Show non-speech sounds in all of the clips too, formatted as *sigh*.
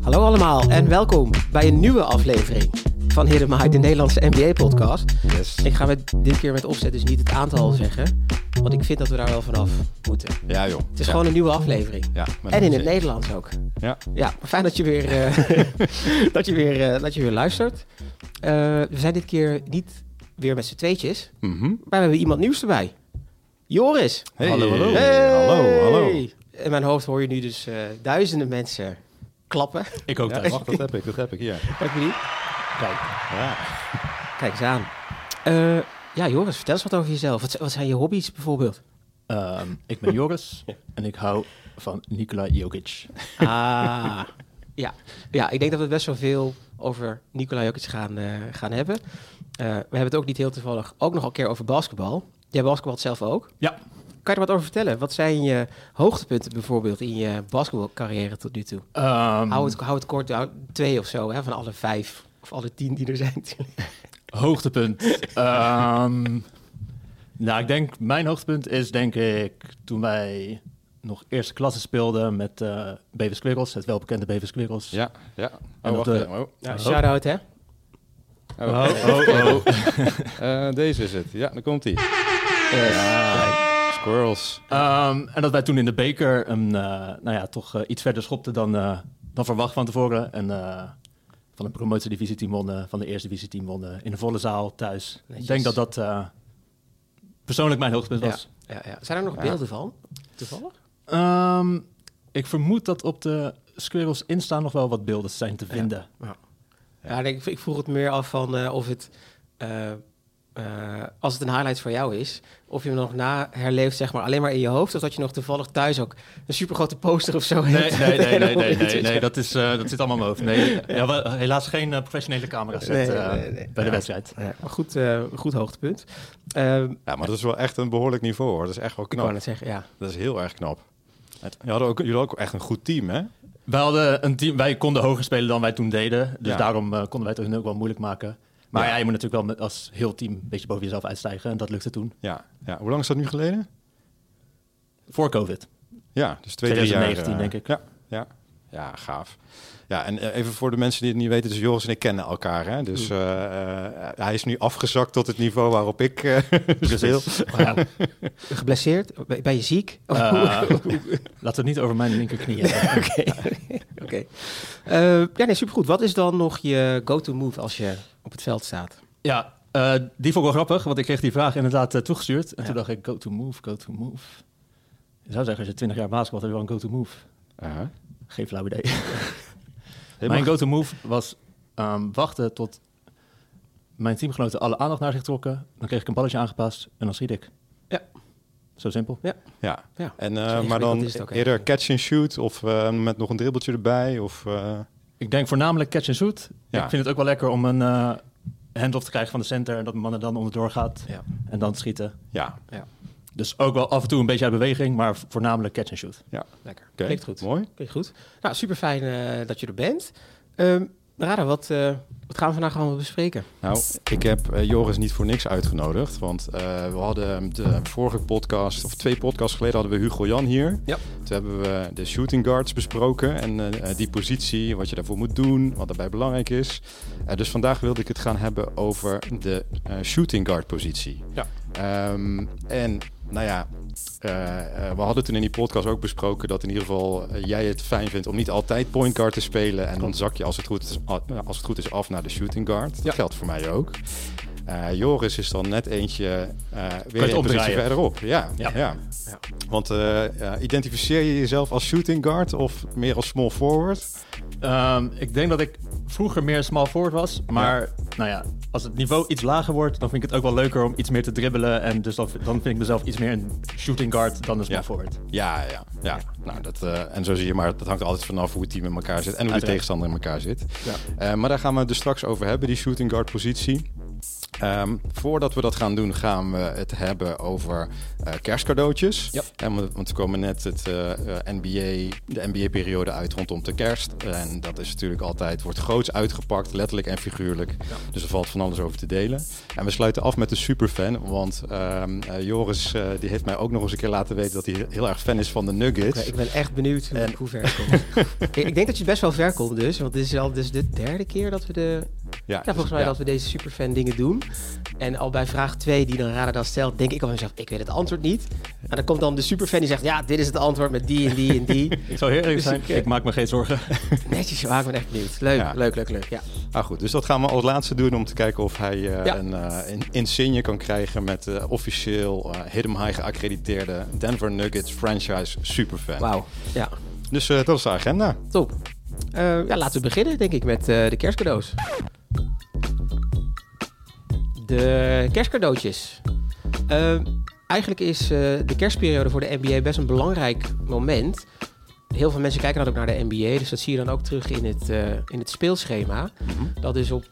Hallo allemaal en welkom bij een nieuwe aflevering van Hidden de Nederlandse NBA-podcast. Yes. Ik ga met, dit keer met opzet dus niet het aantal zeggen, want ik vind dat we daar wel vanaf moeten. Ja, joh. Het is ja. gewoon een nieuwe aflevering. Ja, En in het. Nederlands ook. Ja. Ja, fijn dat je weer, eh, *laughs* dat je weer, eh, dat je weer luistert. Eh, we zijn dit keer niet weer met z'n tweetjes, Mhm. maar we hebben iemand nieuws erbij. Joris. Hey. Hallo, hallo. Hey! Hallo, hallo. In mijn hoofd hoor je nu dus eh, duizenden mensen klappen. Ik ook Ja, thuis. wacht, dat heb ik, dat heb ik, ja. *laughs* Heb je die? Kijk. ja. Kijk eens aan. Eh, ja, Joris, vertel eens wat over jezelf. Wat, wat zijn je hobby's bijvoorbeeld? Ehm, ik ben Joris *laughs* en ik hou van Nikola Jokic. Ah, ja. ja, ik denk dat we best wel veel over Nikola Jokic gaan, eh, gaan hebben. Eh, we hebben het ook niet heel toevallig ook nog een keer over basketbal. Jij basketbalt zelf ook. Ja. Kan je er wat over vertellen? Wat zijn je hoogtepunten bijvoorbeeld in je basketbalcarrière tot nu toe? Ehm, Hou, het, hou het kort, hou- twee of zo, hè, van alle vijf of alle tien die er zijn. *laughs* Hoogtepunt. Ehm, nou, ik denk, mijn hoogtepunt is denk ik toen wij nog eerste klasse speelden met eh Bevis het welbekende Bevis Squiggles. Ja, ja. En Oh, wacht eh. Oh. Ja, Oh. shout-out hè. Oh, Oh, oh, oh. *laughs* Eh, deze is het. Ja, daar komt hij. Yes. Squirrels. Ehm, en dat wij toen in de beker een, eh, nou ja, toch eh, iets verder schopten dan, eh, dan verwacht van tevoren. En eh, van een promotiedivisieteam wonnen, van de eerste divisieteam wonnen, in een volle zaal thuis. Netjes. Ik denk dat dat eh, persoonlijk mijn hoogtepunt Ja. was. Ja, ja. Zijn er nog Ja. beelden van? Toevallig? Ehm, ik vermoed dat op de Squirrels Insta nog wel wat beelden zijn te vinden. Ja, ik, ik vroeg het meer af van eh, of het, eh, eh, als het een highlight voor jou is, of je hem nog na herleeft, zeg maar, alleen maar in je hoofd, of dat je nog toevallig thuis ook een supergrote poster of zo Nee, hebt. nee, nee, nee, nee, *laughs* nee, nee, dat, is, eh, dat zit allemaal in mijn hoofd. Nee, *laughs* ja, helaas geen professionele camera set Nee, eh, nee, nee. bij de Ja. wedstrijd. Ja, maar goed, eh, goed hoogtepunt. Ehm, Ja, maar dat is wel echt een behoorlijk niveau, hoor. Dat is echt wel ik wou knap. net zeggen, ja. Dat is heel erg knap. Het, je hadden ook, jullie hadden ook echt een goed team, hè? Wij, hadden een team, wij konden hoger spelen dan wij toen deden. Dus Ja. daarom eh, konden wij het hun ook wel moeilijk maken. Maar Ja. ja. je moet natuurlijk wel met, als heel team een beetje boven jezelf uitstijgen. En dat lukte toen. Ja. ja. Hoe lang is dat nu geleden? Voor COVID. Ja, dus twee, drie jaar. 2019, eh, denk ik. Ja, ja. ja, gaaf. Ja, en eh, even voor de mensen die het niet weten, dus Joris en ik kennen elkaar. Hè? Dus eh, eh, hij is nu afgezakt tot het niveau waarop ik eh *laughs* speel. Oh ja, Geblesseerd? Ben je ziek? eh, *laughs* laten we het niet over mijn linkerknie hebben. *laughs* Oké. Oké. Eh, ja, nee, supergoed. Wat is dan nog je go-to move als je op het veld staat? Ja, eh, die vond ik wel grappig, want ik kreeg die vraag inderdaad toegestuurd. En Ja. toen dacht ik, go to move, go to move. Je zou zeggen, als je 20 jaar basketbal heb je wel een go to move. Aha. Geen flauw idee. Mijn go to move was ehm, wachten tot mijn teamgenoten alle aandacht naar zich trokken. Dan kreeg ik een balletje aangepast en dan schiet ik. Ja. Zo simpel. Ja, Ja. en, eh, maar dan is het ook eerder catch and shoot of eh, met nog een dribbeltje erbij? Of, eh, Ik denk voornamelijk catch and shoot. Ja. Ik vind het ook wel lekker om een eh hand-off te krijgen van de center en dat de man er dan onderdoor gaat Ja. en dan schieten. ja, Dus ook wel af en toe een beetje uit beweging, maar voornamelijk catch and shoot. Lekker. oké. Klinkt goed. Mooi. Klinkt goed. Nou, super fijn dat je er bent. Ehm Rada, wat, eh, wat gaan we vandaag allemaal bespreken? Nou, ik heb eh, Joris niet voor niks uitgenodigd. Want eh, we hadden de vorige podcast, of twee podcasts geleden, hadden we Hugo Jan hier. Ja. Toen hebben we de shooting guards besproken. En eh, die positie, wat je daarvoor moet doen, wat daarbij belangrijk is. Eh, dus vandaag wilde ik het gaan hebben over de eh, shooting guard positie. Ja. Ehm, en nou ja, eh, eh, we hadden toen in die podcast ook besproken dat in ieder geval eh, jij het fijn vindt om niet altijd point guard te spelen. En dan zak je als het goed is, als het goed is af naar de shooting guard. Dat Ja. geldt voor mij ook. Joris is dan net eentje weer een positie verderop. Ja, ja. Ja. Ja. Want identificeer je jezelf als shooting guard of meer als small forward? Ehm, ik denk dat ik vroeger meer small forward was. Maar nou ja, als het niveau iets lager wordt, dan vind ik het ook wel leuker om iets meer te dribbelen. En dus dan, dan vind ik mezelf iets meer een shooting guard dan een small Ja. forward. Ja, ja, ja. Nou, dat, eh, en zo zie je maar, dat hangt altijd vanaf hoe het team in elkaar zit en hoe de tegenstander in elkaar zit. Ja. Eh, maar daar gaan we het dus straks over hebben, die shooting guard positie. Ehm, voordat we dat gaan doen, gaan we het hebben over uh, kerstcadeautjes. Yep. En we, want we komen net het uh, NBA, de NBA-periode uit rondom de kerst. En dat is natuurlijk altijd, wordt groots uitgepakt, letterlijk en figuurlijk. Ja. Dus er valt van alles over te delen. En we sluiten af met de superfan. Want um, Joris die heeft mij ook nog eens een keer laten weten dat hij heel erg fan is van de Nuggets. Okay, ik ben echt benieuwd en... hoe ver het komt. *laughs* ik, ik denk dat je best wel ver komt dus. Want dit is al dus de derde keer dat we de... Ja, ja volgens mij ja. dat we deze superfan dingen doen. En al bij vraag 2 die dan Radar dan stelt, denk ik al mezelf, ik weet het antwoord niet. En dan komt dan de superfan die zegt, ja, dit is het antwoord met die en die en die. *laughs* ik zou heel eerlijk dus zijn, ik, ik, maak me geen zorgen. *laughs* Netjes, maar ik ben echt benieuwd. Leuk, ja. leuk, leuk, leuk, ja. Ah goed, dus dat gaan we als laatste doen om te kijken of hij uh, ja. een, uh, een insigne kan krijgen met uh, officieel uh, Hidden High geaccrediteerde Denver Nuggets franchise superfan. Wauw, ja. Dus dat is de agenda. Top. ja, laten we beginnen denk ik met de kerstcadeaus. De kerstcadeautjes. Eigenlijk is uh, de kerstperiode voor de NBA best een belangrijk moment. Heel veel mensen kijken dan ook naar de NBA, dus dat zie je dan ook terug in het, uh, in het speelschema. Mm -hmm. Dat is op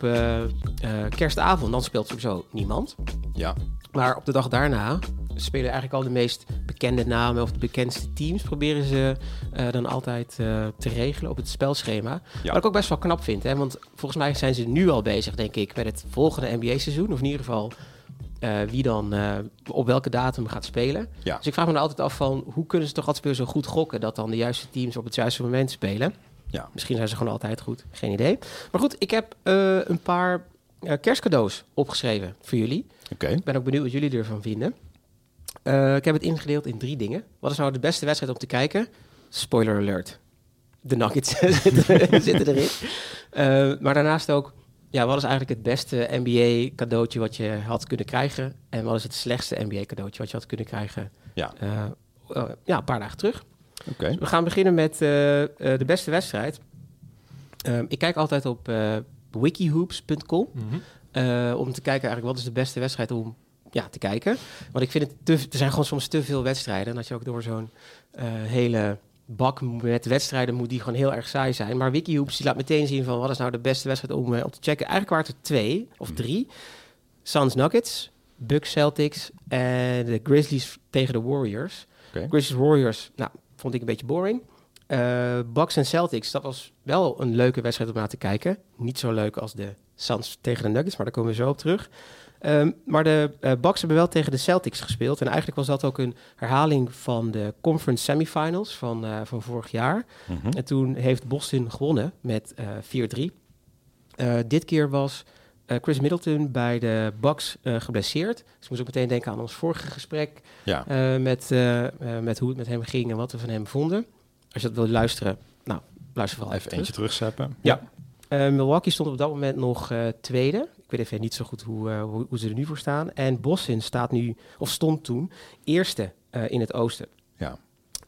kerstavond, dan speelt sowieso niemand. Ja. Maar op de dag daarna spelen eigenlijk al de meest bekende namen of de bekendste teams. Proberen ze uh, dan altijd uh, te regelen op het spelschema. Ja. Wat ik ook best wel knap vind. Hè? Want volgens mij zijn ze nu al bezig, denk ik, met het volgende NBA-seizoen. Of in ieder geval uh, wie dan op welke datum gaat spelen. Ja. Dus ik vraag me dan altijd af van hoe kunnen ze toch altijd zo goed gokken dat dan de juiste teams op het juiste moment spelen. Ja. Misschien zijn ze gewoon altijd goed. Geen idee. Maar goed, ik heb een paar kerstcadeaus opgeschreven voor jullie. Okay. Ik ben ook benieuwd wat jullie ervan vinden. Ik heb het ingedeeld in drie dingen. Wat is nou de beste wedstrijd om te kijken? Spoiler alert. De Nuggets *laughs* zitten, erin. Maar daarnaast ook, ja, wat is eigenlijk het beste NBA cadeautje wat je had kunnen krijgen? En wat is het slechtste NBA cadeautje wat je had kunnen krijgen? Ja, uh, ja een paar dagen terug. Okay. Dus we gaan beginnen met de beste wedstrijd. ik kijk altijd op wikihoops.com mm -hmm. om te kijken eigenlijk wat is de beste wedstrijd om ja, te kijken. Want ik vind het te, er zijn gewoon soms te veel wedstrijden. En dat je ook door zo'n hele bak met wedstrijden moet die gewoon heel erg saai zijn. Maar Wikihoops die laat meteen zien van wat is nou de beste wedstrijd om, uh, om te checken. Eigenlijk waren het er twee of drie. Suns Nuggets, Bucks Celtics en de Grizzlies tegen de Warriors. Okay. Grizzlies Warriors, nou, vond ik een beetje boring. Uh, Bucks en Celtics, dat was wel een leuke wedstrijd om naar te kijken. Niet zo leuk als de Suns tegen de Nuggets, maar daar komen we zo op terug. Um, maar de uh, Bucks hebben wel tegen de Celtics gespeeld. En eigenlijk was dat ook een herhaling van de conference semifinals van, uh, van vorig jaar. Mm -hmm. En toen heeft Boston gewonnen met uh, 4-3. dit keer was Chris Middleton bij de Bucks geblesseerd. Dus ik moest ook meteen denken aan ons vorige gesprek. Ja. met, met hoe het met hem ging en wat we van hem vonden. Als je dat wil luisteren, nou, luister vooral even eentje terugzeppen. Ja. ja. Milwaukee stond op dat moment nog tweede. Ik weet even niet zo goed hoe, uh, hoe, hoe, ze er nu voor staan. En Boston staat nu, of stond toen, eerste uh, in het oosten. Ja.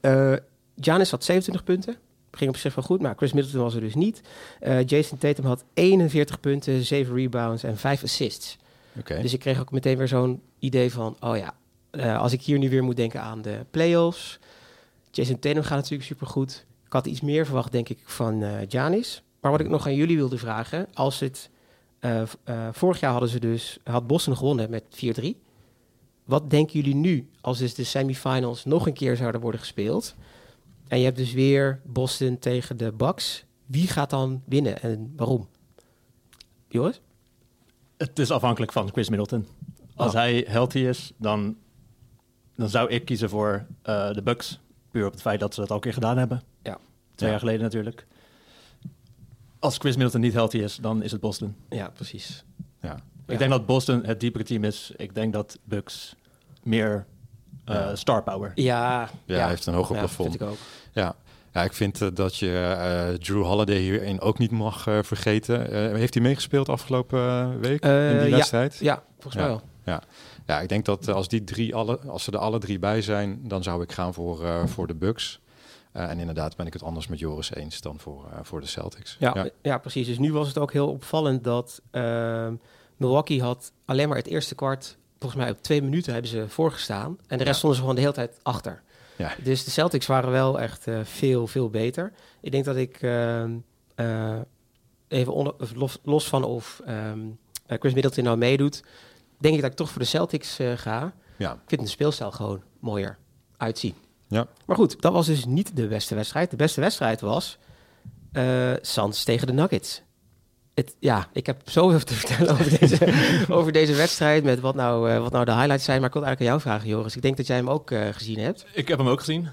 Uh, Giannis had 27 punten. Ging op zich wel goed, maar Chris Middleton was er dus niet. Jason Tatum had 41 punten, 7 rebounds en 5 assists. Okay. Dus ik kreeg ook meteen weer zo'n idee van, oh ja, als ik hier nu weer moet denken aan de playoffs. Jason Tatum gaat natuurlijk supergoed. Ik had iets meer verwacht, denk ik, van Giannis. Maar wat ik nog aan jullie wilde vragen, als het uh, uh, vorig jaar hadden ze dus, had Boston gewonnen met 4-3. Wat denken jullie nu als dus de semifinals nog een keer zouden worden gespeeld? En je hebt dus weer Boston tegen de Bucks. Wie gaat dan winnen en waarom? Joris? Het is afhankelijk van Chris Middleton. Als oh. hij healthy is, dan, dan zou ik kiezen voor uh, de Bucks. Puur op het feit dat ze dat al een keer gedaan hebben. Ja. Twee ja. jaar geleden natuurlijk. Als Chris Middleton niet healthy is, dan is het Boston. Ja, precies. Ja. Ik ja. denk dat Boston het diepere team is. Ik denk dat Bucks meer uh, ja. star power. Ja, ja, hij heeft een hoger plafond. Vind ik ook. Ja. Ja, ik vind uh, dat je uh, Drew Holiday hierin ook niet mag uh, vergeten. heeft hij meegespeeld afgelopen week in die wedstrijd? Ja, ja volgens mij wel. Ja. ja, ik denk dat als die drie alle, als ze er alle drie bij zijn, dan zou ik gaan voor, voor de Bucks. Uh, en inderdaad ben ik het anders met Joris eens dan voor, uh, voor de Celtics. Ja, ja. ja, precies. Dus nu was het ook heel opvallend dat uh, Milwaukee had alleen maar het eerste kwart, volgens mij op twee minuten hebben ze voorgestaan. En de rest ja. stonden ze gewoon de hele tijd achter. Ja. Dus de Celtics waren wel echt veel, veel beter. Ik denk dat ik ehm, even onder, los, los, van of um, Chris Middleton nou meedoet, denk ik dat ik toch voor de Celtics eh, ga. Ja. Ik vind de speelstijl gewoon mooier uitzien. Ja. Maar goed, dat was dus niet de beste wedstrijd. De beste wedstrijd was eh Suns tegen de Nuggets. Het, ja, ik heb zoveel te vertellen over deze, *laughs* over deze wedstrijd. Met wat nou, eh, wat nou de highlights zijn. Maar ik wil eigenlijk aan jou vragen, Joris. Ik denk dat jij hem ook eh, gezien hebt. Ik heb hem ook gezien.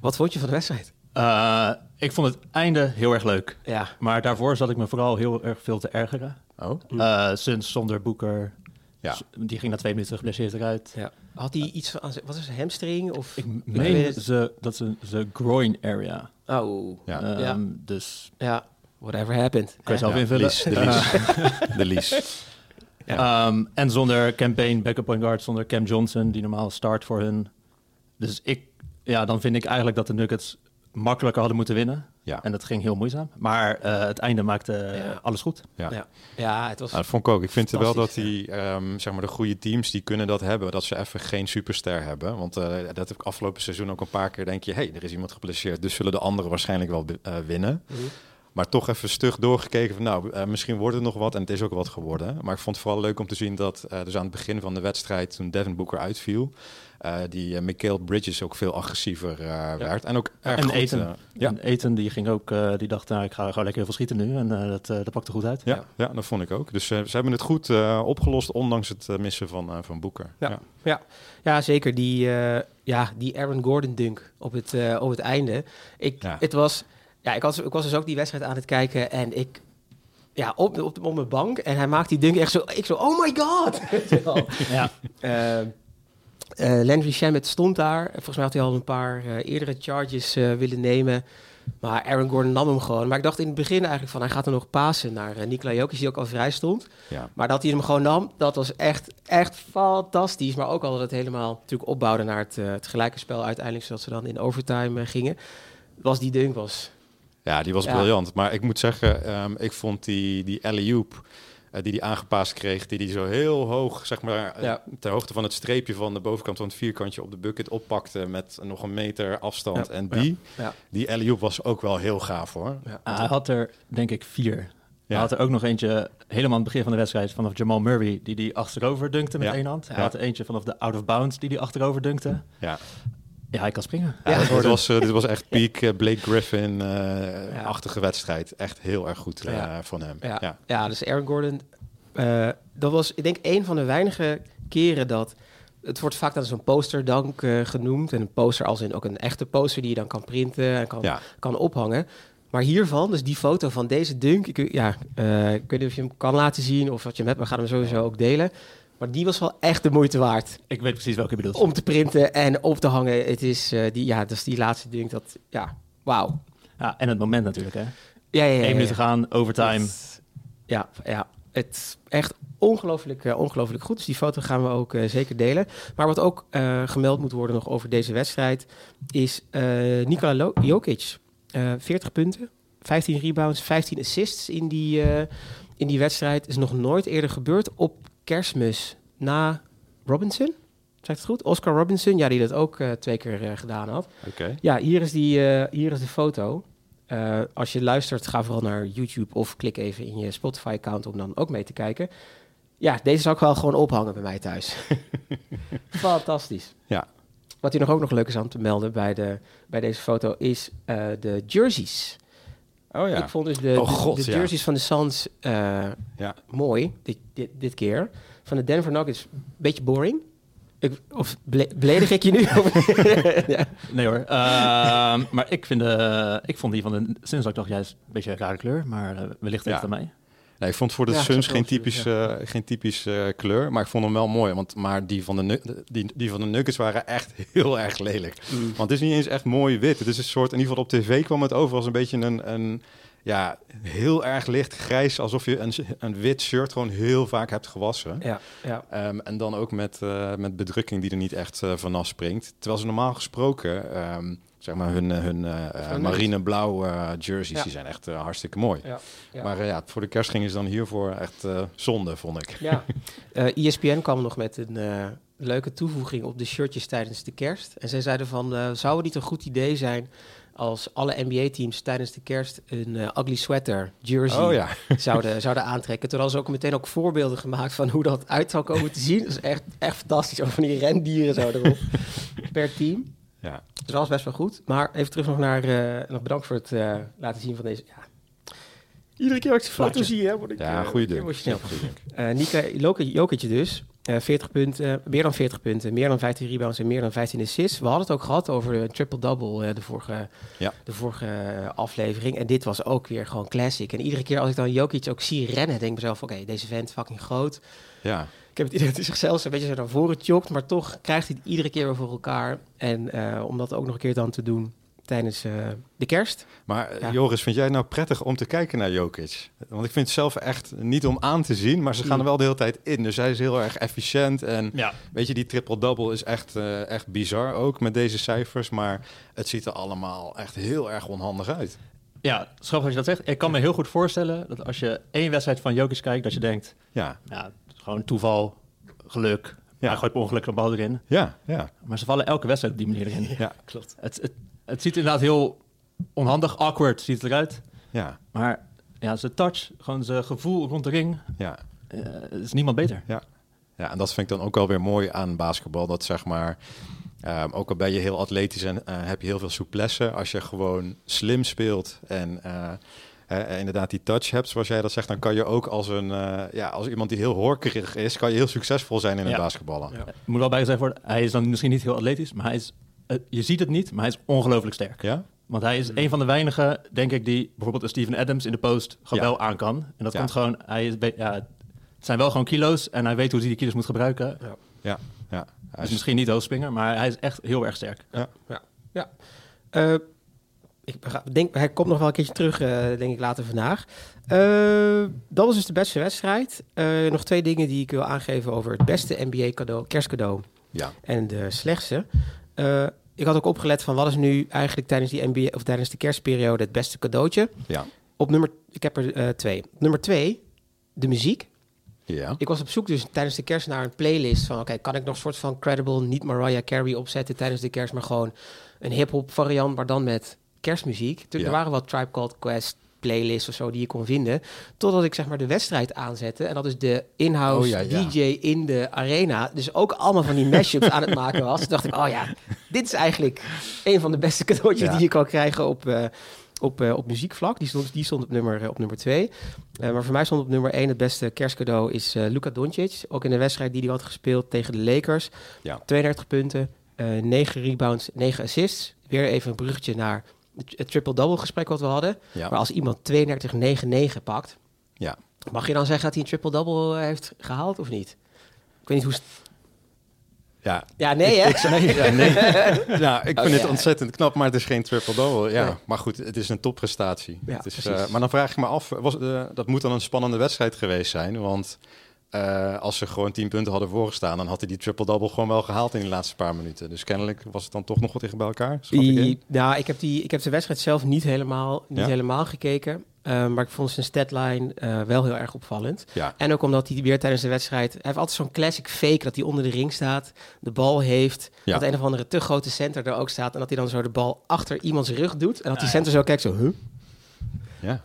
Wat vond je van de wedstrijd? Eh, ik vond het einde heel erg leuk. Ja, Maar daarvoor zat ik me vooral heel erg veel te ergeren. Oh, Eh Suns zonder Boeker. Ja. S- Die ging na twee minuten geblesseerd eruit. ja. Had hij iets van, wat is het, hamstring? Of, Ik meen het. ze, dat ze ze groin area. Oh, ja. Ehm, Ja. Dus ja. Whatever happened. kan je zelf Ja, invullen. Lies, de Lies. *laughs* de Lies. Ehm, en zonder campaign, backup point guard, zonder Cam Johnson, die normaal start voor hun. Dus ik, ja, dan vind ik eigenlijk dat de Nuggets makkelijker hadden moeten winnen. Ja. En dat ging heel moeizaam. Maar eh, het einde maakte eh, Ja. alles goed. Ja. Ja, ja het was... Nou, dat vond ik ook. Ik vind wel dat die, ehm, zeg maar, de goede teams, die kunnen dat hebben. Dat ze even geen superster hebben. Want eh, dat heb ik afgelopen seizoen ook een paar keer. Denk je, hé, hey, er is iemand geblesseerd. Dus zullen de anderen waarschijnlijk wel eh, winnen. Mhm. Maar toch even stug doorgekeken van, nou, misschien wordt het nog wat. En het is ook wat geworden. Maar ik vond het vooral leuk om te zien dat, eh, dus aan het begin van de wedstrijd, toen Devin Booker uitviel, die uh, Michael Bridges ook veel agressiever eh, werd. En ook erg en goed, Eten. eh, ja. En Eten die ging ook, eh, die dacht, nou, ik ga gewoon lekker heel veel schieten nu. En eh, dat, eh, dat pakte goed uit. Ja, ja, dat vond ik ook. Dus eh, ze hebben het goed eh, opgelost, ondanks het eh, missen van, eh, van Booker. Ja. Ja, ja zeker. Die, eh, ja, die Aaron Gordon dunk op het, eh, op het einde. Ik, Ja. het was, ja, ik, was, ik was dus ook die wedstrijd aan het kijken en ik... Ja, op, op, op mijn bank. En hij maakt die dunk echt zo... Ik zo, oh my god! *laughs* Ja. Eh, eh, Landry Shamet stond daar. Volgens mij had hij al een paar eh, eerdere charges eh, willen nemen. Maar Aaron Gordon nam hem gewoon. Maar ik dacht in het begin eigenlijk van... hij gaat er nog pasen naar Nikola Jokic, die ook al vrij stond. Ja. Maar dat hij hem gewoon nam, dat was echt, echt fantastisch. Maar ook al dat het helemaal natuurlijk opbouwde naar het, het gelijke spel uiteindelijk... zodat ze dan in overtime gingen. Was die dunk was... Ja, die was Ja. briljant. Maar ik moet zeggen, ehm, ik vond die, die alley-oop eh, die hij aangepast kreeg, die hij zo heel hoog, zeg maar, eh, Ja. ter hoogte van het streepje van de bovenkant van het vierkantje op de bucket oppakte met nog een meter afstand. Ja. En die, Ja. die alley-oop was ook wel heel gaaf hoor. Ja. Hij had er, denk ik, vier. Ja. Hij had er ook nog eentje helemaal aan het begin van de wedstrijd vanaf Jamal Murray, die die achterover dunkte met één hand. Hij had er eentje vanaf de out of bounds, die die achterover dunkte. Ja, Ja, hij kan springen. ja, Ja. dit, was, eh, dit was echt peak eh, Blake Griffin-achtige Ja. wedstrijd. Echt heel erg goed eh, Ja. van hem. Ja, Ja. ja. dus Aaron Gordon, eh, dat was, ik denk, een van de weinige keren dat... Het wordt vaak dan zo'n posterdank eh genoemd. En een poster als in ook een echte poster die je dan kan printen en kan, Ja. kan ophangen. Maar hiervan, dus die foto van deze dunk... Ik, ja, eh, ik weet niet of je hem kan laten zien of wat je hem hebt. We gaan hem sowieso ook delen. Maar die was wel echt de moeite waard Ik weet precies welke je bedoelt. om te printen en op te hangen. Het is, eh, die, ja, dus die laatste dunk, dat, ja, wauw. Ja, en het moment natuurlijk, hè. Ja, ja, ja, Eén minuut ja. gaan, overtime. Het- Ja, ja. Het is echt ongelooflijk, eh, ongelooflijk goed. Dus die foto gaan we ook eh, zeker delen. Maar wat ook gemeld moet worden nog over deze wedstrijd... is Nikola Jokic. Eh 40 punten, 15 rebounds, 15 assists in die, in die wedstrijd. Is nog nooit eerder gebeurd op kerstmis na Robinson. Zeg ik het goed? Oscar Robinson, ja, die dat ook eh, twee keer eh, gedaan had. Oké. Ja, hier is, die, eh, hier is de foto. Als je luistert, ga vooral naar YouTube of klik even in je Spotify-account om dan ook mee te kijken. Ja, deze zou ik wel gewoon ophangen bij mij thuis. *laughs* Fantastisch. Ja. Wat hier nog ook nog leuk is aan te melden bij, de, bij deze foto is de jerseys. Oh ja. Ik vond dus de, Oh, de- God, de, ja. jerseys van de Suns eh, Ja. mooi, dit, dit, dit keer. Van de Denver Nuggets een beetje boring. Ik, of ble- beledig ik je nu? *laughs* *laughs* ja. Nee hoor. Ehm, maar ik, vind de, ik vond die van de Suns ook toch juist een beetje een rare kleur. Maar eh, wellicht ligt het aan mij. Nee, ik vond voor de Ja, Suns ik geen typisch, eh, geen typisch eh, kleur, maar ik vond hem wel mooi. Want, maar die van, de, die, die van de Nuggets waren echt *laughs* heel erg lelijk. Mm. Want het is niet eens echt mooi wit. Het is een soort, in ieder geval op tv kwam het over als een beetje een, een ja, heel erg licht grijs. Alsof je een, een wit shirt gewoon heel vaak hebt gewassen. Ja, ja. Ehm, en dan ook met, eh, met bedrukking die er niet echt eh, vanaf springt. Terwijl ze normaal gesproken, ehm, zeg maar, hun, eh, hun eh, eh, marineblauw eh, jerseys, Ja. die zijn echt hartstikke mooi. Ja, ja. Maar eh, ja, voor de kerst gingen ze dan hiervoor echt eh, zonde, vond ik. Ja, *laughs* Eh ESPN kwam nog met een eh, leuke toevoeging op de shirtjes tijdens de kerst. En zij zeiden van, eh, zou het niet een goed idee zijn als alle NBA-teams tijdens de kerst een eh, ugly sweater jersey Oh ja. *laughs* zouden, zouden aantrekken. Toen hadden ze ook meteen ook voorbeelden gemaakt van hoe dat uit zou komen te zien. Dat is echt, echt fantastisch. Ook van die rendieren zo erop *laughs* per team. Ja. Dus was best wel goed. Maar even terug nog naar... eh, nog bedankt voor het eh, laten zien van deze... Ja. Iedere keer als ik de foto zie, hè, word ik, Ja, eh, goede dunk. emotioneel. Eh Nika Jokic dus. Eh 40 punten, meer dan 40 punten, meer dan 15 rebounds en meer dan 15 assists. We hadden het ook gehad over de triple-double de vorige, Ja. de vorige aflevering. En dit was ook weer gewoon classic. En iedere keer als ik dan Jokic ook zie rennen, denk ik mezelf, oké, deze vent fucking groot. ja. Ik heb het idee dat hij zichzelf een beetje zo naar voren jokt, maar toch krijgt hij het iedere keer weer voor elkaar. En eh, om dat ook nog een keer dan te doen tijdens eh, de kerst. Maar eh, Ja. Joris, vind jij het nou prettig om te kijken naar Jokic? Want ik vind het zelf echt niet om aan te zien, maar ze gaan er wel de hele tijd in. Dus hij is heel erg efficiënt en Ja, weet je, die triple-double is echt, eh, echt bizar ook met deze cijfers. Maar het ziet er allemaal echt heel erg onhandig uit. ja is grappig dat je dat zegt. Ik kan me heel goed voorstellen dat als je één wedstrijd van Jokic kijkt, dat je denkt, Ja, ja, is gewoon toeval, geluk. Ja. Hij gooit per ongeluk een bal erin. ja, ja. Maar ze vallen elke wedstrijd op die manier erin. Ja, *laughs* klopt. Het, het, het ziet inderdaad heel onhandig, awkward ziet het eruit. ja, Maar ja, zijn touch, gewoon zijn gevoel rond de ring, ja. eh, is niemand beter. Ja, en dat vind ik dan ook wel weer mooi aan basketbal. Dat zeg maar, ehm, ook al ben je heel atletisch en eh, heb je heel veel souplesse, als je gewoon slim speelt en eh, eh, inderdaad die touch hebt, zoals jij dat zegt, dan kan je ook als een, eh, ja, als iemand die heel horkerig is, kan je heel succesvol zijn in het Ja. basketballen. Ja. Moet wel bijgezegd worden, hij is dan misschien niet heel atletisch, maar hij is, eh, je ziet het niet, maar hij is ongelooflijk sterk. Ja? Want hij is een van de weinigen, denk ik, die bijvoorbeeld een Steven Adams in de post gewoon Ja. wel aan kan. En dat Ja. komt gewoon, hij is, ja, het zijn wel gewoon kilo's en hij weet hoe hij die kilo's moet gebruiken. Ja. ja. Hij Hij is is- misschien niet hoofdspringer, maar hij is echt heel erg sterk. Eh, ik denk, hij komt nog wel een keertje terug, eh, denk ik, later vandaag. Eh, dat was dus de beste wedstrijd. Eh, nog twee dingen die ik wil aangeven over het beste NBA-cadeau, kerstcadeau ja. en de slechtste. Ik had ook opgelet van wat is nu eigenlijk tijdens die NBA of tijdens de kerstperiode het beste cadeautje. Ja. Op nummer, ik heb er twee. Nummer twee, de muziek. Ja. Ik was op zoek dus tijdens de kerst naar een playlist van... oké, kan ik nog een soort van credible, niet Mariah Carey opzetten tijdens de kerst... maar gewoon een hip-hop variant, maar dan met kerstmuziek. Toen, Ja. Er waren wat Tribe Called Quest playlists of zo die je kon vinden... totdat ik zeg maar de wedstrijd aanzette. En dat is de in-house Oh, ja, ja. DJ in de arena. Dus ook allemaal van die mashups aan het maken was. Toen dacht ik, oh ja, dit is eigenlijk een van de beste cadeautjes Ja. die je kan krijgen op... eh, op, eh, op muziekvlak. Die stond, die stond op, nummer, eh, op nummer twee. Maar voor mij stond op nummer 1 het beste kerstcadeau is Luka Doncic. Ook in de wedstrijd die hij had gespeeld tegen de Lakers. Ja. 32 punten, eh 9 rebounds, 9 assists. Weer even een bruggetje naar het, triple-double gesprek wat we hadden. Ja. Maar als iemand 32-9-9 pakt, Ja. mag je dan zeggen dat hij een triple-double eh, heeft gehaald of niet? Ik weet niet hoe... Ja. Ja, nee hè? Nee, *laughs* ja, nee. *laughs* ja, ik vind het ontzettend knap, maar het is geen triple-double. Ja, Nee. maar goed, het is een topprestatie. Ja, het is, eh, maar dan vraag ik me af, was, eh, dat moet dan een spannende wedstrijd geweest zijn, want eh, als ze gewoon 10 punten hadden voorgestaan, dan had hij die triple-double gewoon wel gehaald in de laatste paar minuten. Dus kennelijk was het dan toch nog wat dicht bij elkaar. Die, nou, ik heb, die, ik heb de wedstrijd zelf niet helemaal, niet Ja? helemaal gekeken. Eh, maar ik vond zijn statline eh, wel heel erg opvallend. Ja, En ook omdat hij weer tijdens de wedstrijd... Hij heeft altijd zo'n classic fake dat hij onder de ring staat. De bal heeft. Ja. Dat een of andere te grote center er ook staat. En dat hij dan zo de bal achter iemands rug doet. En dat die Ja, center zo kijkt zo... Huh? ja.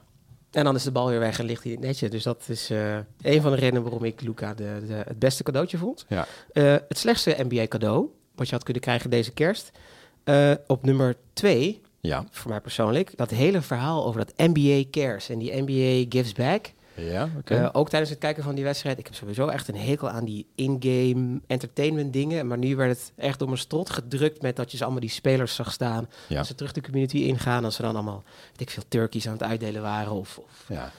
En dan is de bal weer weg en ligt hij in het netje. Dus dat is eh, een van de redenen waarom ik Luca de, de, het beste cadeautje vond. Ja. Eh, het slechtste NBA cadeau, wat je had kunnen krijgen deze kerst. Eh, op nummer twee, Ja, voor mij persoonlijk, dat hele verhaal over dat NBA cares en die NBA gives back. Ja oké. Eh, ook tijdens het kijken van die wedstrijd. Ik heb sowieso echt een hekel aan die in-game entertainment dingen. Maar nu werd het echt door mijn strot gedrukt met dat je ze allemaal die spelers zag staan. Ja. Als ze terug de community ingaan. Als ze dan allemaal, weet ik veel, turkeys aan het uitdelen waren. Of, of ja.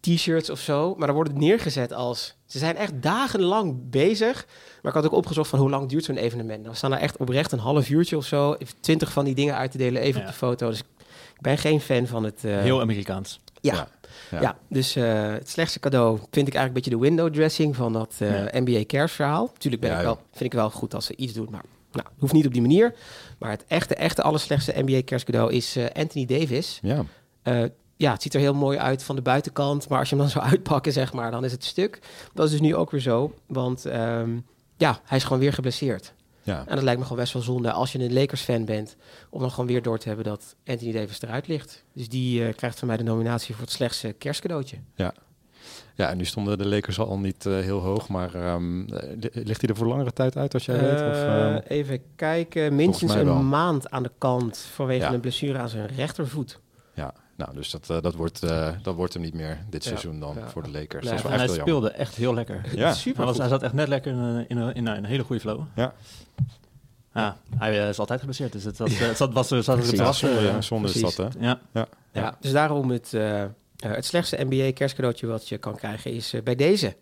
t-shirts of zo. Maar dan wordt het neergezet als... Ze zijn echt dagenlang bezig. Maar ik had ook opgezocht van hoe lang duurt zo'n evenement. We staan er echt oprecht een half uurtje of zo. Twintig van die dingen uit te delen, even Ja. op de foto. Dus ik ben geen fan van het... eh, Heel Amerikaans. ja, Ja. dus eh, het slechtste cadeau vind ik eigenlijk een beetje de window dressing van dat eh, Ja. NBA Cares verhaal. Tuurlijk ben Ja, ik wel, vind ik wel goed als ze iets doen, maar nou, hoeft niet op die manier. Maar het echte, echte allerslechtste NBA Cares cadeau is eh, Anthony Davis. ja. Eh, ja, het ziet er heel mooi uit van de buitenkant, maar als je hem dan *laughs* zou uitpakken, zeg maar, dan is het stuk. Dat is dus nu ook weer zo, want ehm, ja, hij is gewoon weer geblesseerd. Ja, En dat lijkt me gewoon best wel zonde als je een Lakers-fan bent, om dan gewoon weer door te hebben dat Anthony Davis eruit ligt. Dus die eh, krijgt van mij de nominatie voor het slechtste kerstcadeautje. ja, en nu stonden de Lakers al niet eh, heel hoog, maar ehm, eh, li- ligt hij er voor langere tijd uit als jij weet? Of, Eh, ehm, even kijken, minstens een maand aan de kant vanwege Ja. een blessure aan zijn rechtervoet. ja, nou, dus dat, eh, dat, wordt, eh, dat wordt hem niet meer dit Ja, seizoen dan ja. voor de Lakers. Nee, dat is wel En echt hij heel jammer. speelde echt heel lekker. Ja, Super Hij, was, hij zat echt net lekker in, een- in, een- in, een- in een hele goede flow. Ja. Ja, hij eh, is altijd geblesseerd, dus het, was, het zat, was, ja, ja, zonde is dat, hè? ja. Ja. Ja, dus daarom het, het slechtste NBA kerstcadeautje wat je kan krijgen is bij deze.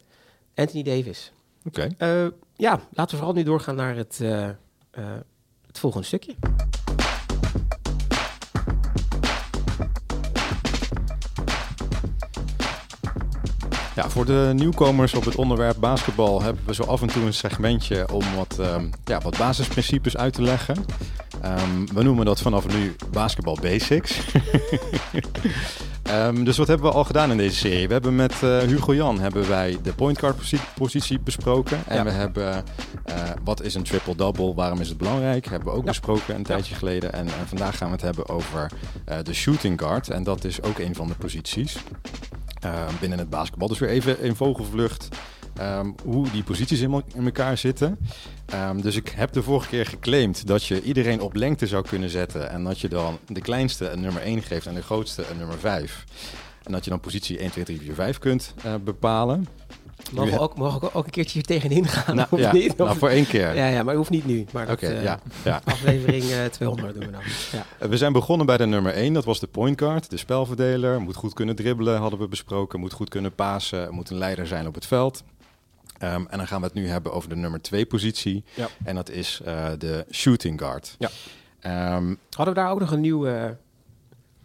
Anthony Davis. Oké. Eh, ja, laten we vooral nu doorgaan naar het, eh, eh, het volgende stukje. Ja, voor de nieuwkomers op het onderwerp basketbal hebben we zo af en toe een segmentje om wat, ehm, ja, wat basisprincipes uit te leggen. Ehm, we noemen dat vanaf nu basketbal basics. *laughs* Ehm, dus wat hebben we al gedaan in deze serie? We hebben met eh, Hugo Jan hebben wij de point guard posi- positie besproken. En Ja. we hebben eh, wat is een triple-double, waarom is het belangrijk? Hebben we ook Ja. besproken een tijdje geleden. En, en vandaag gaan we het hebben over eh, de shooting guard. En dat is ook een van de posities eh, binnen het basketbal. Dus weer even in vogelvlucht ehm, hoe die posities in, elkaar zitten. Ehm, dus ik heb de vorige keer geclaimd dat je iedereen op lengte zou kunnen zetten. En dat je dan de kleinste een nummer 1 geeft en de grootste een nummer 5. En dat je dan positie 1, 2, 3, 4, 5 kunt eh, bepalen. Mogen we ook, mogen we ook een keertje hier tegenin gaan? Nou, of ja, niet? nou, voor één keer. ja, ja, maar hoeft niet nu. Maar Oké, dat, eh, ja, ja. *laughs* Aflevering eh, 200 doen we dan. Ja. Eh, We zijn begonnen bij de nummer 1, dat was de point guard, de spelverdeler. Moet goed kunnen dribbelen, hadden we besproken. Moet goed kunnen pasen, moet een leider zijn op het veld. Ehm, en dan gaan we het nu hebben over de nummer 2 positie. Ja. En dat is eh, de shooting guard. Ja. Ehm, Hadden we daar ook nog een nieuwe...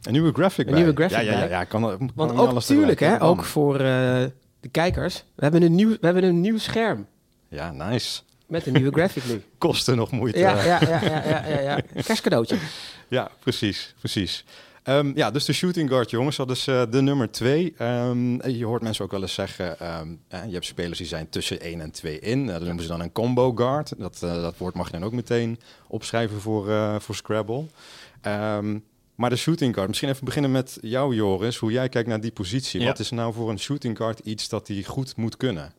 een nieuwe graphic Een bij. nieuwe graphic ja, ja, ja, kan, kan Want ook natuurlijk, hè, ook voor eh, de kijkers. We hebben, een nieuw, we hebben een nieuw scherm. Ja, nice. Met een nieuwe graphic nu. *laughs* Kosten nog moeite. Ja, ja, ja, ja, ja, ja, ja. Kerstcadeautje. *laughs* Ja, precies, precies. Ehm, ja, dus de shooting guard, jongens, dat is eh, de nummer twee. Ehm, je hoort mensen ook wel eens zeggen, ehm, eh, je hebt spelers die zijn tussen 1 en 2 in. Eh, dat noemen ze dan een combo guard. Dat, eh, dat woord mag je dan ook meteen opschrijven voor, voor Scrabble. Maar de shooting guard, misschien even beginnen met jou, Joris. Hoe jij kijkt naar die positie. Ja. Wat is nou voor een shooting guard iets dat hij goed moet kunnen?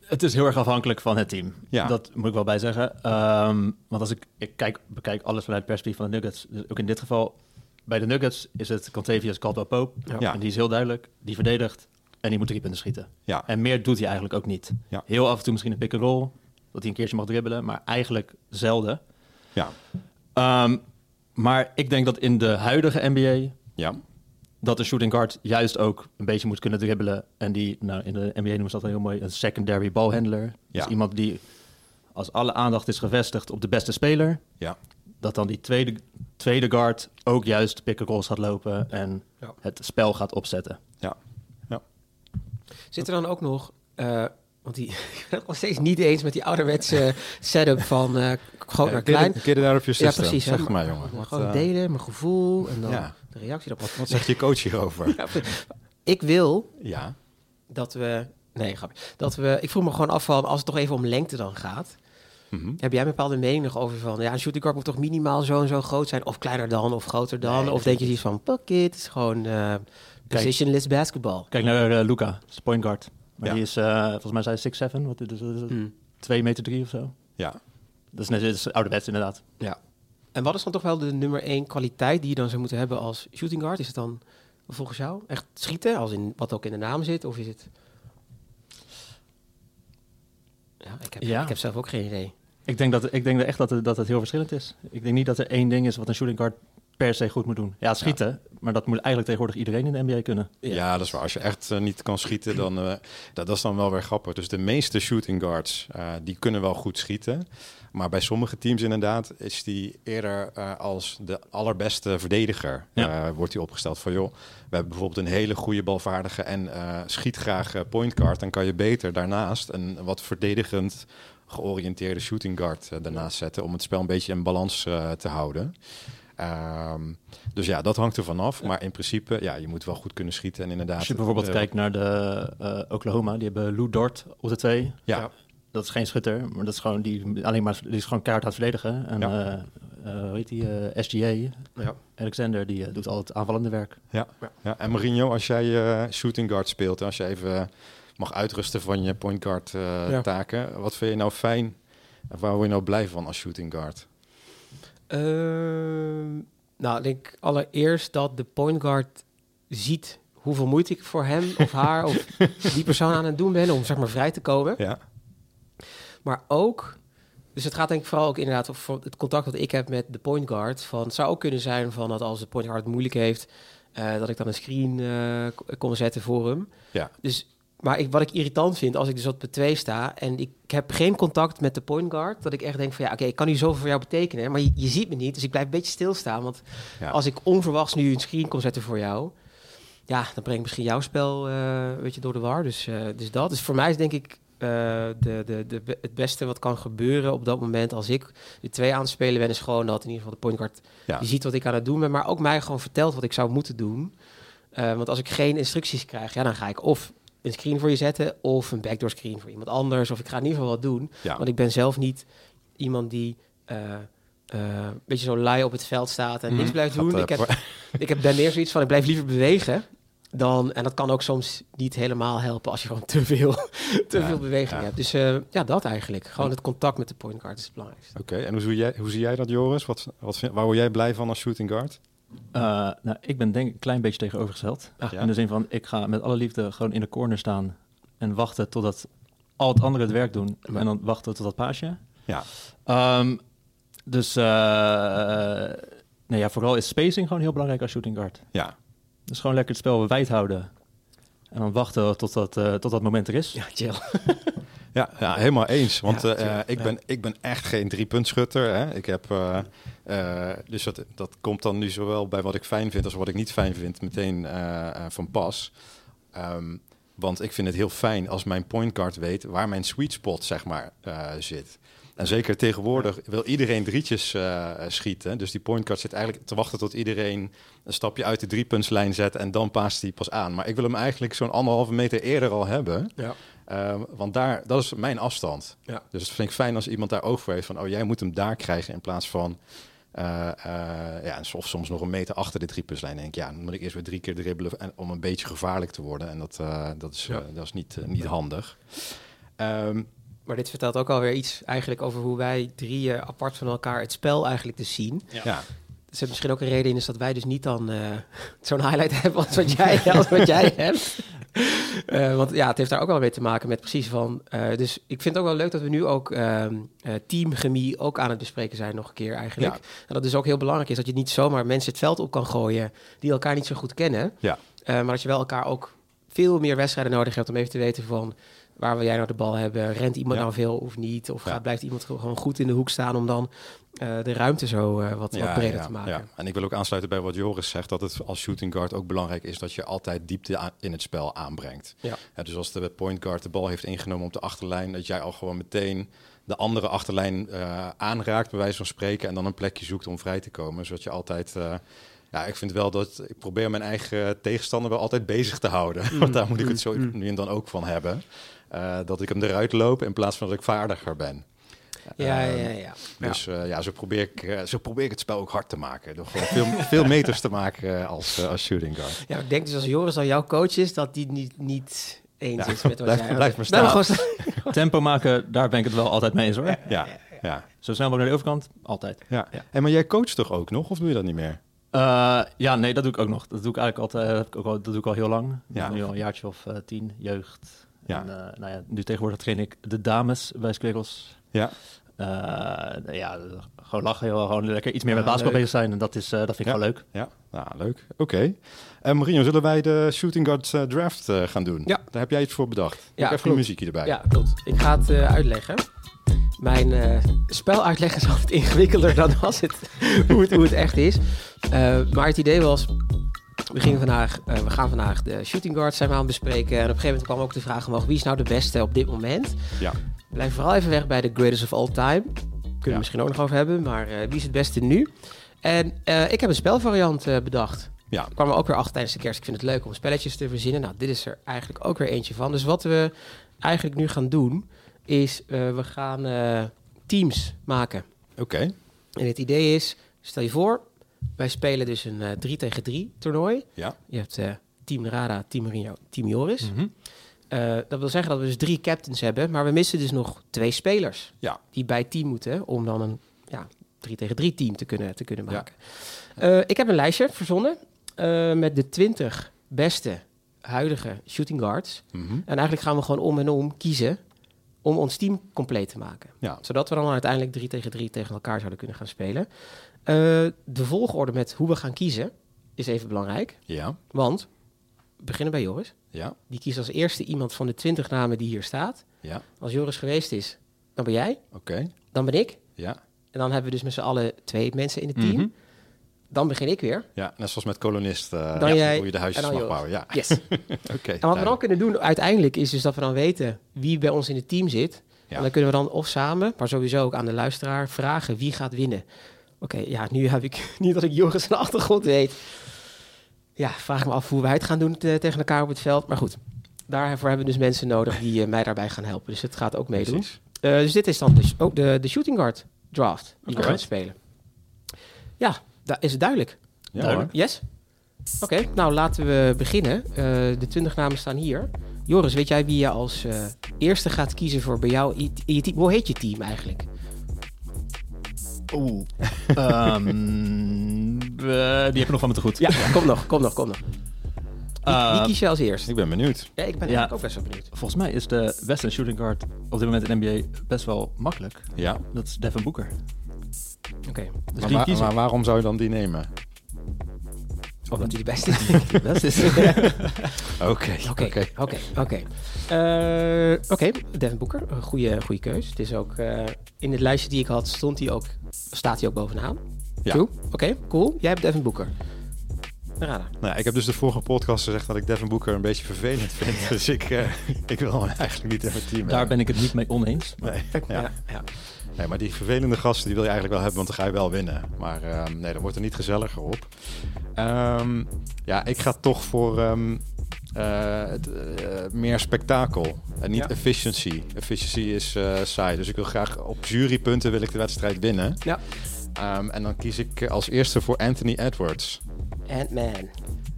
Het is heel erg afhankelijk van het team. Ja. Dat moet ik wel bij zeggen. Ehm, want als ik, ik kijk, bekijk alles vanuit het perspectief van de Nuggets, dus ook in dit geval, bij de Nuggets is het Contavious Caldwell Pope. Ja. Ja. En die is heel duidelijk, die verdedigt en die moet drie punten schieten. Ja, En meer doet hij eigenlijk ook niet. Ja. Heel af en toe misschien een pick-and-roll, dat hij een keertje mag dribbelen, maar eigenlijk zelden. ja, Ehm, maar ik denk dat in de huidige NBA ja. dat een shooting guard juist ook een beetje moet kunnen dribbelen. En die, nou, in de NBA noemen ze dat heel mooi, een secondary ballhandler. Ja. Dus iemand die, als alle aandacht is gevestigd op de beste speler, ja. dat dan die tweede, tweede guard ook juist pick-and-rolls gaat lopen en Ja. het spel gaat opzetten. Zit er dan ook nog... eh, want die, *laughs* ik ben het nog steeds niet eens met die ouderwetse setup van eh, groot naar klein. It out of your Ja, precies. Zeg maar, jongen. Wat, Gewoon eh, delen, mijn gevoel en dan ja. de reactie erop. wat zegt je coach hierover? *laughs* Ja, ik wil ja. dat we... Nee, grapje. Dat we... Ik vroeg me gewoon af van, als het toch even om lengte dan gaat... Mhm. Heb jij een bepaalde mening nog over van... Ja, een shooting guard moet toch minimaal zo en zo groot zijn... of kleiner dan, of groter dan? Nee, of denk je zoiets van, fuck it, het is gewoon eh positionless basketball. Kijk naar eh, Luca, point guard. Maar Ja. die is, eh, volgens mij zijn 6'7, wat is het? Hmm. 2 meter 3 of zo. Ja. Dat is net dat is ouderwets inderdaad. Ja. En wat is dan toch wel de nummer één kwaliteit die je dan zou moeten hebben als shooting guard? Is het dan volgens jou echt schieten, als in wat ook in de naam zit? Of is het... Ja, ik heb, Ja. Ik heb zelf ook geen idee. Ik denk, dat, ik denk echt dat het, dat het heel verschillend is. Ik denk niet dat er één ding is wat een shooting guard per se goed moet doen. Ja, schieten, maar dat moet eigenlijk tegenwoordig iedereen in de NBA kunnen. Ja. dat is waar. Als je echt eh, niet kan schieten, dan eh, dat, dat is dan wel weer grappig. Dus de meeste shooting guards, eh, die kunnen wel goed schieten. Maar bij sommige teams inderdaad is die eerder als de allerbeste verdediger Ja. wordt hij opgesteld. Van joh, we hebben bijvoorbeeld een hele goede balvaardige en schiet graag point guard. Dan kan je beter daarnaast een wat verdedigend georiënteerde shooting guard daarnaast zetten om het spel een beetje in balans te houden. Ehm, dus ja, dat hangt er vanaf. Maar in principe, ja, je moet wel goed kunnen schieten. En inderdaad, Als je bijvoorbeeld eh, kijkt naar de eh, Oklahoma, die hebben Lou Dort op de twee. Ja, dat is geen schutter, maar dat is gewoon die alleen maar die is gewoon keihard aan het verdedigen. En Ja. eh, eh, hoe heet die? eh, SGA, Ja. Alexander, die doet al het aanvallende werk. Ja. ja. En Mourinho, als jij eh, shooting guard speelt, en als je even mag uitrusten van je point guard eh, Ja. taken, wat vind je nou fijn? Of waar word je nou blij van als shooting guard? Ehm, nou, ik denk allereerst dat de point guard ziet hoeveel moeite ik voor hem of haar of *laughs* die persoon aan het doen ben om zeg maar vrij te komen. Ja, Maar ook, dus het gaat denk ik vooral ook inderdaad over het contact dat ik heb met de point guard. Van, het zou ook kunnen zijn van dat als de point guard het moeilijk heeft, eh, dat ik dan een screen k- kon zetten voor hem. Ja. Dus, maar ik, wat ik irritant vind, als ik dus op de 2 sta en ik heb geen contact met de point guard, dat ik echt denk van ja, oké, ik kan nu zoveel voor jou betekenen, maar je, je ziet me niet, dus ik blijf een beetje stilstaan. Want ja. als ik onverwachts nu een screen kon zetten voor jou, ja, dan breng ik misschien jouw spel eh weet je, door de war. Dus, eh, dus dat. Dus voor mij is denk ik eh, de, de, de, het beste wat kan gebeuren op dat moment als ik de twee aan het spelen ben, is gewoon dat in ieder geval de point guard Ja. die ziet wat ik aan het doen ben, maar ook mij gewoon vertelt wat ik zou moeten doen. Want als ik geen instructies krijg, ja, dan ga ik of een screen voor je zetten of een backdoor screen voor iemand anders. Of ik ga in ieder geval wat doen. ja. Want ik ben zelf niet iemand die eh, eh, een beetje zo lui op het veld staat en Mhm. niks blijft doen. eh, ik, heb, ik heb daar meer zoiets van, ik blijf liever bewegen. Dan, en dat kan ook soms niet helemaal helpen als je gewoon te veel, *laughs* te Ja, veel beweging ja. hebt. Dus eh, ja, dat eigenlijk. Gewoon het contact met de point guard is het belangrijkste. Oké, en hoe zie, jij, hoe zie jij dat, Joris? Wat, wat vind, waar word jij blij van als shooting guard? Eh, nou, ik ben denk ik een klein beetje tegenovergesteld. Ah, Ja. In de zin van, ik ga met alle liefde gewoon in de corner staan en wachten totdat al het andere het werk doen. En dan wachten tot dat paasje. Ja, Ehm, dus eh, nee, ja, vooral is spacing gewoon heel belangrijk als shooting guard. ja, Dus gewoon lekker het spel wijd houden. En dan wachten tot dat, eh, tot dat moment er is. Ja, chill. *laughs* ja, ja helemaal eens. Want Ja, eh, ik, ben, ik ben echt geen driepuntschutter. Hè? Ik heb, eh, eh, dus dat, dat komt dan nu zowel bij wat ik fijn vind als wat ik niet fijn vind meteen van pas. Ehm, want ik vind het heel fijn als mijn point guard weet waar mijn sweet spot zeg maar zit. En zeker tegenwoordig wil iedereen drietjes schieten. Dus die point guard zit eigenlijk te wachten tot iedereen een stapje uit de driepuntslijn zet en dan paast hij pas aan. Maar ik wil hem eigenlijk zo'n anderhalve meter eerder al hebben. Ja. Ehm, want daar, dat is mijn afstand. Ja. Dus dat vind ik fijn als iemand daar oog voor heeft van, oh jij moet hem daar krijgen in plaats van, eh, eh, ja, of soms nog een meter achter de driepuntslijn. denk ik, ja, dan moet ik eerst weer drie keer dribbelen en, om een beetje gevaarlijk te worden. En dat, eh, dat is, Ja. dat is niet, niet handig. Ehm, Maar dit vertelt ook alweer iets eigenlijk over hoe wij drieën apart van elkaar het spel eigenlijk te zien. ja. Er zit misschien ook een reden in is dat wij dus niet dan eh, *laughs* zo'n highlight hebben als wat jij, als wat jij *laughs* hebt. Eh, want ja, het heeft daar ook wel mee te maken met precies van... eh, dus ik vind het ook wel leuk dat we nu ook ehm eh, teamchemie ook aan het bespreken zijn nog een keer eigenlijk. Ja. En dat dus ook heel belangrijk is dat je niet zomaar mensen het veld op kan gooien die elkaar niet zo goed kennen. Ja. Maar dat je wel elkaar ook veel meer wedstrijden nodig hebt om even te weten van... Waar wil jij nou de bal hebben? Rent iemand Ja. nou veel of niet? Of gaat, blijft iemand gewoon goed in de hoek staan om dan eh, de ruimte zo eh, wat, wat breder ja, te maken? ja. En ik wil ook aansluiten bij wat Joris zegt, dat het als shooting guard ook belangrijk is dat je altijd diepte in het spel aanbrengt. Ja. dus als de point guard de bal heeft ingenomen op de achterlijn, dat jij al gewoon meteen de andere achterlijn eh, aanraakt, bij wijze van spreken, en dan een plekje zoekt om vrij te komen. Zodat je altijd. ja, ik vind wel dat ik probeer mijn eigen tegenstander wel altijd bezig te houden. *laughs* Want daar moet ik het zo nu en dan ook van hebben. Eh, dat ik hem eruit loop in plaats van dat ik vaardiger ben. Ja, Ehm, ja, ja. dus ja, ja zo, probeer ik, eh, zo probeer ik het spel ook hard te maken. Door gewoon veel, *laughs* veel meters te maken eh, als, eh, als shooting guard. Ja, ik denk dus als Joris al jouw coach is, dat die niet, niet eens Ja, is met wat blijf- jij... blijf maar staan. gewoon *laughs* Tempo maken, daar ben ik het wel altijd mee eens hoor. Ja, ja, Zo snel mogelijk naar de overkant, altijd. ja. Ja. En maar jij coacht toch ook nog, of doe je dat niet meer? Eh, ja, nee, dat doe ik ook nog. Dat doe ik eigenlijk altijd. Dat, heb ik ook al, dat doe ik al heel lang. Ja. Nu al een jaartje of eh, tien, jeugd. Ja. En, eh, nou ja, nu tegenwoordig train ik de dames bij Squiggles. Ja. Eh, ja, gewoon lachen, joh. gewoon lekker iets meer met basketbal bezig zijn. En dat, is, eh, dat vind ik Ja. gewoon leuk. Ja, nou, leuk. Oké. En Marino, zullen wij de shooting guard draft eh, gaan doen? Ja. Daar heb jij iets voor bedacht. Ja, even een muziekje erbij. Ja, klopt. Ik ga het eh, uitleggen. Mijn eh, spel uitleggen is *laughs* altijd ingewikkelder dan als het, *laughs* hoe, het, hoe het echt is. Eh, maar het idee was, we, gingen vandaag, eh, we gaan vandaag de shooting guards zijn we aan het bespreken. En op een gegeven moment kwam ook de vraag omhoog, wie is nou de beste op dit moment? Ja. Blijf vooral even weg bij de greatest of all time. Kunnen we Ja. misschien ook nog over hebben, maar eh, wie is het beste nu? En eh, ik heb een spelvariant bedacht. Ja. Ik kwam er ook weer achter tijdens de kerst. Ik vind het leuk om spelletjes te verzinnen. Nou, dit is er eigenlijk ook weer eentje van. Dus wat we eigenlijk nu gaan doen... is we gaan teams maken. Oké. En het idee is, stel je voor, wij spelen dus een eh 3 tegen 3 toernooi. Ja. Je hebt eh, Team Rada, Team Marino, Team Joris. Mhm. Eh, dat wil zeggen dat we dus drie captains hebben, maar we missen dus nog twee spelers Ja. die bij het team moeten om dan een ja, 3 tegen 3 team te kunnen, te kunnen maken. Eh, ik heb een lijstje verzonnen eh, met de 20 beste huidige shooting guards. Mhm. En eigenlijk gaan we gewoon om en om kiezen om ons team compleet te maken. Ja. Zodat we dan uiteindelijk 3 tegen 3 tegen elkaar zouden kunnen gaan spelen. Eh, de volgorde met hoe we gaan kiezen is even belangrijk. Ja. Want we beginnen bij Joris. Ja. Die kiest als eerste iemand van de 20 namen die hier staat. Ja. Als Joris geweest is, dan ben jij, Oké. dan ben ik. Ja. En dan hebben we dus met z'n allen twee mensen in het team. Mhm. Dan begin ik weer. Ja, net zoals met kolonist. eh, Dan ja, jij hoe je de huisjes mag Joris. bouwen. Ja. Yes. *laughs* Oké. En wat we dan kunnen doen uiteindelijk is dus dat we dan weten wie bij ons in het team zit. Ja. En dan kunnen we dan of samen, maar sowieso ook aan de luisteraar vragen wie gaat winnen. Oké, ja, nu heb ik *laughs* niet dat ik Joris zijn achtergrond weet. Ja, vraag ik me af hoe wij het gaan doen te- tegen elkaar op het veld. Maar goed, daarvoor hebben we dus mensen nodig die eh, mij daarbij gaan helpen. Dus het gaat ook meedoen. Precies. Eh, dus dit is dan dus ook de, de shooting guard draft die we gaan spelen. Ja, da is het duidelijk. Ja, Duidelijk. Yes? Oké, nou laten we beginnen. Eh, de 20 namen staan hier. Joris, weet jij wie je als eh, eerste gaat kiezen voor bij jou in in je team? Hoe heet je team eigenlijk? Oeh. Ehm, eh, die heb ik nog van me te goed. Ja, kom nog, kom nog, kom nog. Wie, Eh, wie kies je als eerst? Ik ben benieuwd. Ja, ik ben ja. ook best wel benieuwd. Volgens mij is de beste shooting guard op dit moment in de NBA best wel makkelijk. Ja. Dat is Devin Booker. Oké, Dus Maar, maar waarom zou je dan die nemen? Omdat hij de beste. Oké. Oké, oké, oké. Eh, Oké, Devin Booker, een goede, goede keus. Het is ook, eh, in het lijstje die ik had, stond hij ook, staat hij ook bovenaan. Ja. Oké, cool. Jij hebt Devin Booker. Rada. Nou, ik heb dus de vorige podcast gezegd dat ik Devin Booker een beetje vervelend vind. Dus ik, eh, ik wil hem eigenlijk niet in mijn team Daar hebben. ben ik het niet mee oneens. Nee, ja. Ja, ja. Nee, maar die vervelende gasten die wil je eigenlijk wel hebben, want dan ga je wel winnen. Maar ehm, nee, dan wordt er niet gezelliger op. Ehm, ja, ik ga toch voor ehm, eh, het, eh, meer spektakel en niet Ja. efficiency. Efficiency is eh, saai, dus ik wil graag op jurypunten wil ik de wedstrijd winnen. Ja. Ehm, en dan kies ik als eerste voor Anthony Edwards. Ant-Man.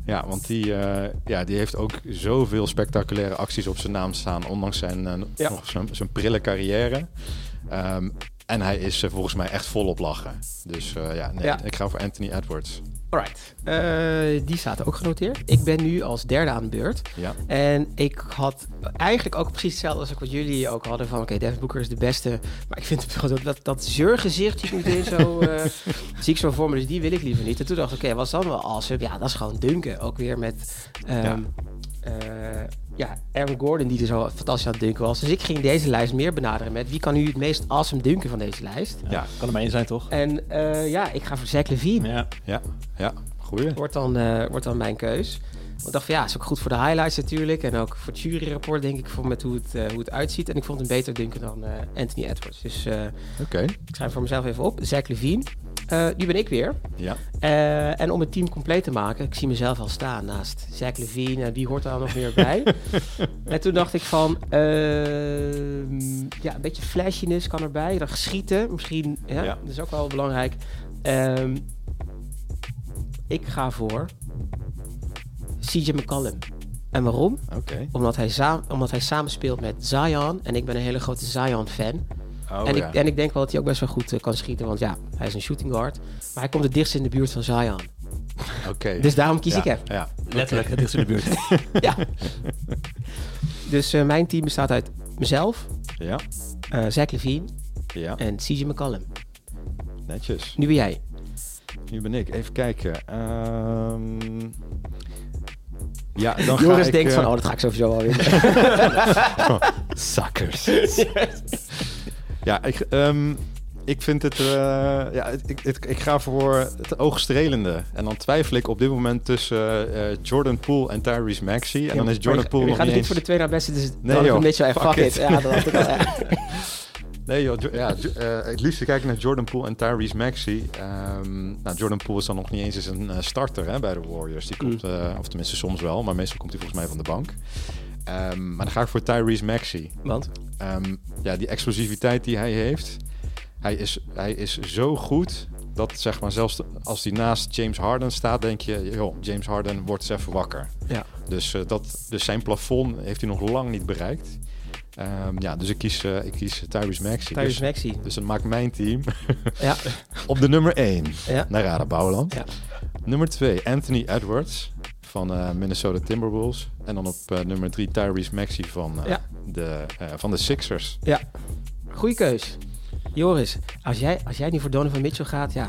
Ja, want die, eh, ja, die heeft ook zoveel spectaculaire acties op zijn naam staan, ondanks zijn, Ja. nog zijn, zijn prille carrière. Ehm, en hij is eh, volgens mij echt volop lachen. Dus eh, ja, nee, Ja. ik ga voor Anthony Edwards. Alright. Eh, die staat ook genoteerd. Ik ben nu als derde aan de beurt. Ja, En ik had eigenlijk ook precies hetzelfde als ook wat jullie ook hadden. Van oké, Devin Booker is de beste. Maar ik vind het dat, dat, dat zeurgezicht zie ik meteen zo, *laughs* eh, zie ik zo voor me. Dus die wil ik liever niet. En toen dacht ik, oké, wat is dan wel awesome? Ja, dat is gewoon dunken. Ook weer met... ehm, eh, ja, Aaron Gordon die er zo fantastisch aan het dunken was. Dus ik ging deze lijst meer benaderen met wie kan nu het meest awesome dunken van deze lijst. Ja. Kan er maar één zijn, toch? En eh, ja, ik ga voor Zach Levine. Ja. ja, ja, goeie. Wordt dan, eh, wordt dan mijn keus. Want ik dacht van ja, is ook goed voor de highlights natuurlijk. En ook voor het juryrapport denk ik, voor met hoe het, eh, hoe het uitziet. En ik vond hem beter dunken dan Anthony Edwards. Dus Oké, ik schrijf voor mezelf even op. Zach Levine. Eh, nu ben ik weer. ja. Eh, en om het team compleet te maken, ik zie mezelf al staan naast Zach Levine. Wie hoort daar nog meer bij? *laughs* en toen dacht ik van, ehm, ja, een beetje flashiness kan erbij. Dan schieten, misschien, ja, Ja. dat is ook wel belangrijk. Ehm, ik ga voor CJ McCollum. En waarom? Oké. Omdat hij, omdat hij samenspeelt met Zion. En ik ben een hele grote Zion-fan. Oh, en, ja. ik, en ik denk wel dat hij ook best wel goed eh, kan schieten. Want ja, hij is een shooting guard. Maar hij komt het dichtst in de buurt van Zion. Oké. *laughs* Dus daarom kies ja, ik hem. Ja, Letterlijk, het is in de buurt. *laughs* ja. Dus eh, mijn team bestaat uit mezelf, ja, eh Zach Levine ja, en CJ McCollum. netjes. Nu ben jij. Nu ben ik. Even kijken. Ehm, ja, dan *laughs* ga Joris ik... denkt van, oh, dat ga ik sowieso wel winnen. Suckers. Ja, ik, ehm, ik vind het... eh, ja, ik, ik, ik ga voor het oogstrelende. En dan twijfel ik op dit moment tussen eh, Jordan Poole en Tyrese Maxey. En dan is Jordan Poole nog gaat niet eens... voor de twee naar beste, dus Nee, dan joh. Mitchell en Fuck fuck, it. it. Ja, dat had ik al, ja. *laughs* *laughs* Nee joh, Jo- ja, Jo- eh, het liefst kijk ik naar Jordan Poole en Tyrese Maxey. Ehm, nou, Jordan Poole is dan nog niet eens eens een eh, starter hè, bij de Warriors. Die komt, eh, of tenminste soms wel, maar meestal komt hij volgens mij van de bank. Ehm, maar dan ga ik voor Tyrese Maxey. Want? Ehm, ja, die explosiviteit die hij heeft. Hij is, hij is zo goed dat zeg maar zelfs als hij naast James Harden staat, denk je, joh, James Harden wordt eens even wakker. Ja. Dus, eh, dat, dus zijn plafond heeft hij nog lang niet bereikt. Ehm, ja, dus ik kies, eh, ik kies Tyrese Maxey. Tyrese dus, Maxey. dus dat maakt mijn team Ja. *laughs* op de nummer 1 Ja. naar Bouwland. Ja. Nummer 2 Anthony Edwards van eh, Minnesota Timberwolves. En dan op eh, nummer 3 Tyrese Maxey van, eh, Ja. de, eh, van de Sixers. Ja. Goeie keus. Joris, als jij, als jij niet voor Donovan Mitchell gaat, ja.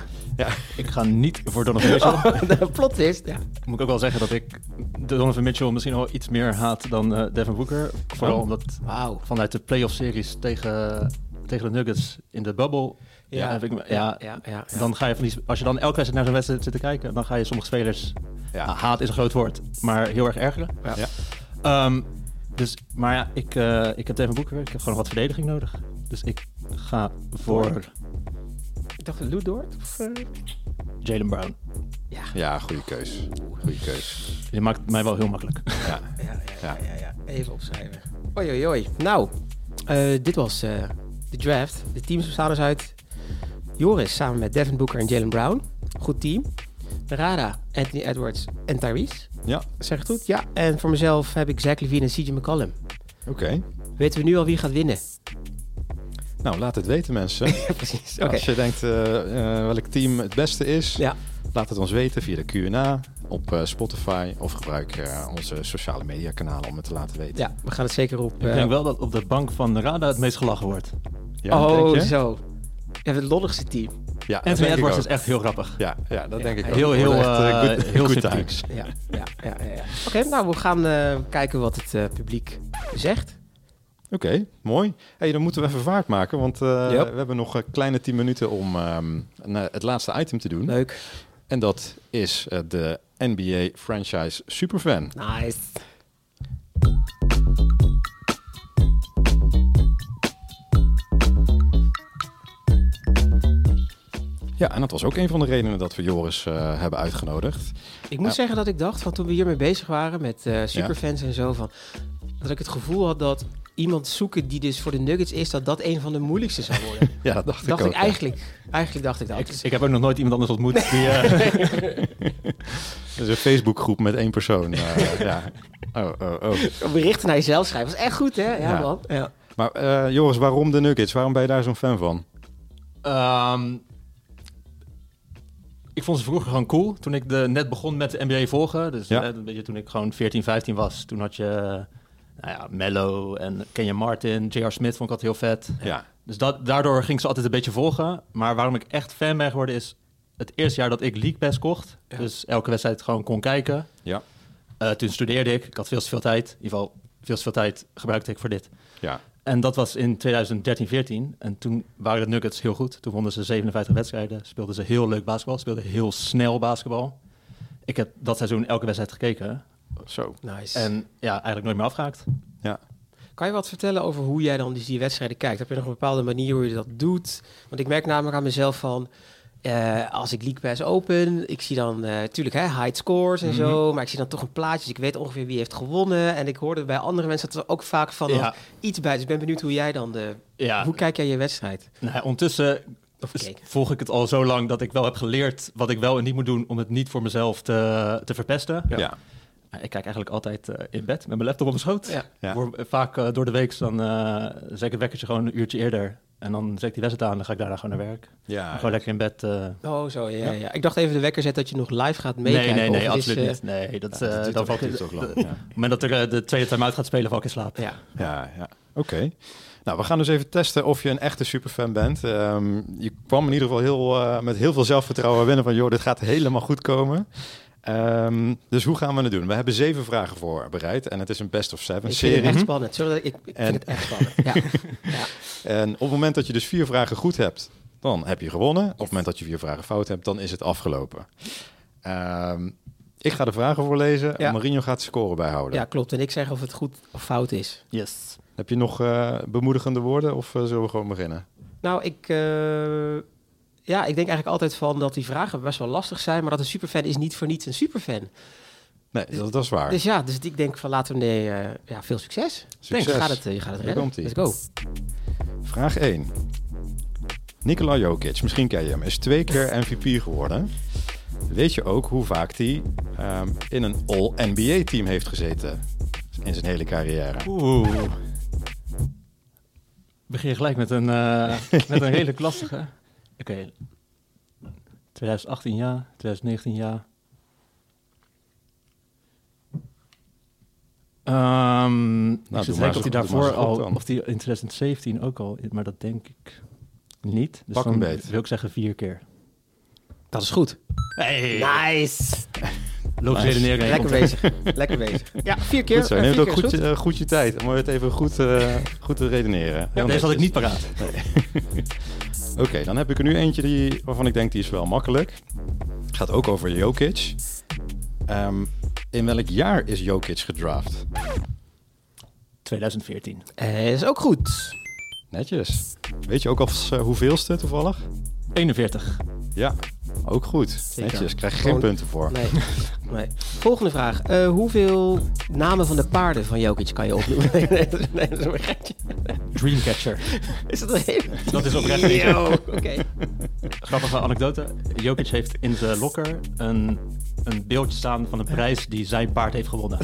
Ik ga niet voor Donovan Mitchell. Oh, *laughs* de plot is, ja. Moet ik ook wel zeggen dat ik Donovan Mitchell misschien wel iets meer haat dan Devin Booker. Vooral Oh. omdat Wauw. vanuit de playoff series tegen, tegen de Nuggets in de bubble. Ja, heb ik, me- ja, ja, ja, ja. Dan ga je van die, als je dan elke wedstrijd naar zo'n wedstrijd zit te kijken, dan ga je sommige spelers. Ja. nou, haat is een groot woord, maar heel erg ergeren. Ja. Ja. Ehm, dus, maar ja, ik, eh, ik heb Devin Booker. Ik heb gewoon wat verdediging nodig. Dus ik ga voor Ik dacht, Lou Dort? Of, eh, Jalen Brown. ja. Ja, goede keus. Goede keus. Die maakt mij wel heel makkelijk. Ja. Ja, ja, ja, ja, ja. Even opschrijven. Oei, oei, oei. Nou, eh, dit was eh, de draft. De teams bestaan dus uit Joris samen met Devin Booker en Jalen Brown. Goed team. Rada, Anthony Edwards en Tyrese. Ja, Zeg het goed? Ja. En voor mezelf heb ik Zach Levine en CJ McCollum. oké. Weten we nu al wie gaat winnen? Nou, laat het weten mensen. *laughs* Precies. Oké. Als je denkt eh, eh, welk team het beste is, Ja. laat het ons weten via de Q&A op eh, Spotify of gebruik eh, onze sociale media kanalen om het te laten weten. ja, we gaan het zeker op... Ik denk wel dat op de bank van Rada het meest gelachen wordt. Ja, denk oh, je? zo. Hebt het lolligste team. Ja, Anthony Edwards is echt heel grappig. Ja, ja dat Ja, denk ik ook. heel, heel, eh, eh, good- heel good sympathiek. times. Ja, ja, ja, ja. ja. Oké, nou, we gaan eh, kijken wat het eh, publiek zegt. Oké, mooi. Hey, dan moeten we even vaart maken, want eh, Yep. we hebben nog een kleine 10 minuten om ehm, eh, het laatste item te doen. Leuk. En dat is eh, de NBA franchise Superfan. Nice. Ja, en dat was ook een van de redenen dat we Joris eh, hebben uitgenodigd. Ik moet Ja. zeggen dat ik dacht, van toen we hiermee bezig waren met eh, superfans en zo, van, dat ik het gevoel had dat iemand zoeken die dus voor de Nuggets is, dat dat een van de moeilijkste zou worden. *laughs* Ja, dat dacht, dacht ik ik, ook. ja. eigenlijk. Eigenlijk dacht ik dat. Ik, ik heb ook nog nooit iemand anders ontmoet die... eh, *laughs* *laughs* Dat is een Facebookgroep met één persoon. eh, ja. Oh, oh, oh. berichten naar jezelf schrijven. Dat is echt goed, hè? Ja, Ja. man. Ja. Maar eh, Joris, waarom de Nuggets? Waarom ben je daar zo'n fan van? Ehm, ik vond ze vroeger gewoon cool. Toen ik de, net begon met de NBA volgen. Dus Ja. eh, een beetje toen ik gewoon 14, 15 was. Toen had je nou ja, Mello en Kenya Martin. J.R. Smith vond ik altijd heel vet. Ja. Dus dat, daardoor ging ik ze altijd een beetje volgen. Maar waarom ik echt fan ben geworden is... het eerste jaar dat ik League Pass kocht. Ja. Dus elke wedstrijd gewoon kon kijken. Ja. Eh, toen studeerde ik. Ik had veel te veel tijd. In ieder geval veel te veel tijd gebruikte ik voor dit. Ja. En dat was in 2013, 14. En toen waren de Nuggets heel goed. Toen wonnen ze 57 wedstrijden. Speelden ze heel leuk basketbal. Speelden heel snel basketbal. Ik heb dat seizoen elke wedstrijd gekeken. Zo. Nice. En ja, eigenlijk nooit meer afgehaakt. Ja. Kan je wat vertellen over hoe jij dan die wedstrijden kijkt? Heb je nog een bepaalde manier hoe je dat doet? Want ik merk namelijk aan mezelf van... eh, als ik League Pass open, ik zie dan natuurlijk hè, high scores en zo, maar ik zie dan toch een plaatje, dus ik weet ongeveer wie heeft gewonnen. En ik hoorde bij andere mensen dat er ook vaak van Ja, iets bij. Dus ik ben benieuwd hoe jij dan de... ja. Hoe kijk jij je wedstrijd? Nou, ondertussen volg ik het al zo lang dat ik wel heb geleerd wat ik wel en niet moet doen om het niet voor mezelf te, te verpesten. Ja. Ja. Ik kijk eigenlijk altijd eh, in bed met mijn laptop op mijn schoot. Ja. Vaak eh, door de week dan eh zet ik het wekkertje gewoon een uurtje eerder. En dan zet ik die wedstrijd aan en dan ga ik daarna gewoon naar werk. Ja. Gewoon lekker in bed. eh. Oh, zo, ja, Ja. ja. Ik dacht even de wekker zet dat je nog live gaat nee, meekijken. nee, nee, of het is, absoluut eh, niet. Nee, dat, Ja, eh, dat duurt dan ook- val ik in- duurt ook lang. *laughs* Op het moment dat er de tweede time-out gaat spelen, val ik in slaap. Ja. Ja, ja. Oké. Nou, we gaan dus even testen of je een echte superfan bent. Ehm, je kwam in ieder geval heel, eh, met heel veel zelfvertrouwen binnen van... joh, dit gaat helemaal goed komen. Ehm, dus hoe gaan we het doen? We hebben zeven vragen voorbereid en het is een best of seven Ik vind het serie. echt spannend. Sorry, ik, ik En- vind het echt spannend. Ja. *laughs* ja. En op het moment dat je dus vier vragen goed hebt, dan heb je gewonnen. Op het moment dat je vier vragen fout hebt, dan is het afgelopen. Ehm, ik ga de vragen voorlezen. Ja. Marino gaat de score bijhouden. ja, klopt. En ik zeg of het goed of fout is. Yes. Heb je nog eh, bemoedigende woorden of eh, zullen we gewoon beginnen? Nou, ik, eh, ja, ik denk eigenlijk altijd van dat die vragen best wel lastig zijn, maar dat een superfan is niet voor niets een superfan. Nee, dat, dat is waar. Dus ja, dus ik denk van laten we nee, eh, ja, veel succes. Succes. Je gaat het, eh, je gaat het redden. Let's go. Vraag 1. Nikola Jokic, misschien ken je hem, is twee keer MVP geworden. Weet je ook hoe vaak hij ehm, in een All-NBA-team heeft gezeten in zijn hele carrière? Oeh. Begin je gelijk met een, eh, *laughs* met een redelijk lastige. Oké. 2018 ja, 2019 ja. Ehm ik doe zit of hij daarvoor al, dan. of die in 2017 ook al, maar dat denk ik niet. Dus Pak een beet. wil ik zeggen vier keer. Dat is goed. Hey. Nice. Logische Nice. redenering. Lekker er. bezig. Lekker bezig. Ja, vier keer. Goed zo, neem ook goed, goed. je- eh, goed je tijd om het even goed, eh, goed te redeneren. Heel Deze had ik niet paraat. *laughs* Oké, dan heb ik er nu eentje die, waarvan ik denk die is wel makkelijk. Gaat ook over Jokic. Ehm, in welk jaar is Jokic gedraft? 2014. Eh, is ook goed. Netjes. Weet je ook al uh, hoeveelste toevallig? 41. Ja, ook goed. Netjes, krijg je geen Gewoon- punten voor. Nee. nee. Volgende vraag. Eh, hoeveel namen van de paarden van Jokic kan je opnoemen? *laughs* nee, nee, dat is- nee, dat is een geintje. Dreamcatcher. Is dat een hele... Dat is oprecht niet. *laughs* Oké. Grappige anekdote. Jokic heeft in zijn locker een, een beeldje staan van een prijs die zijn paard heeft gewonnen.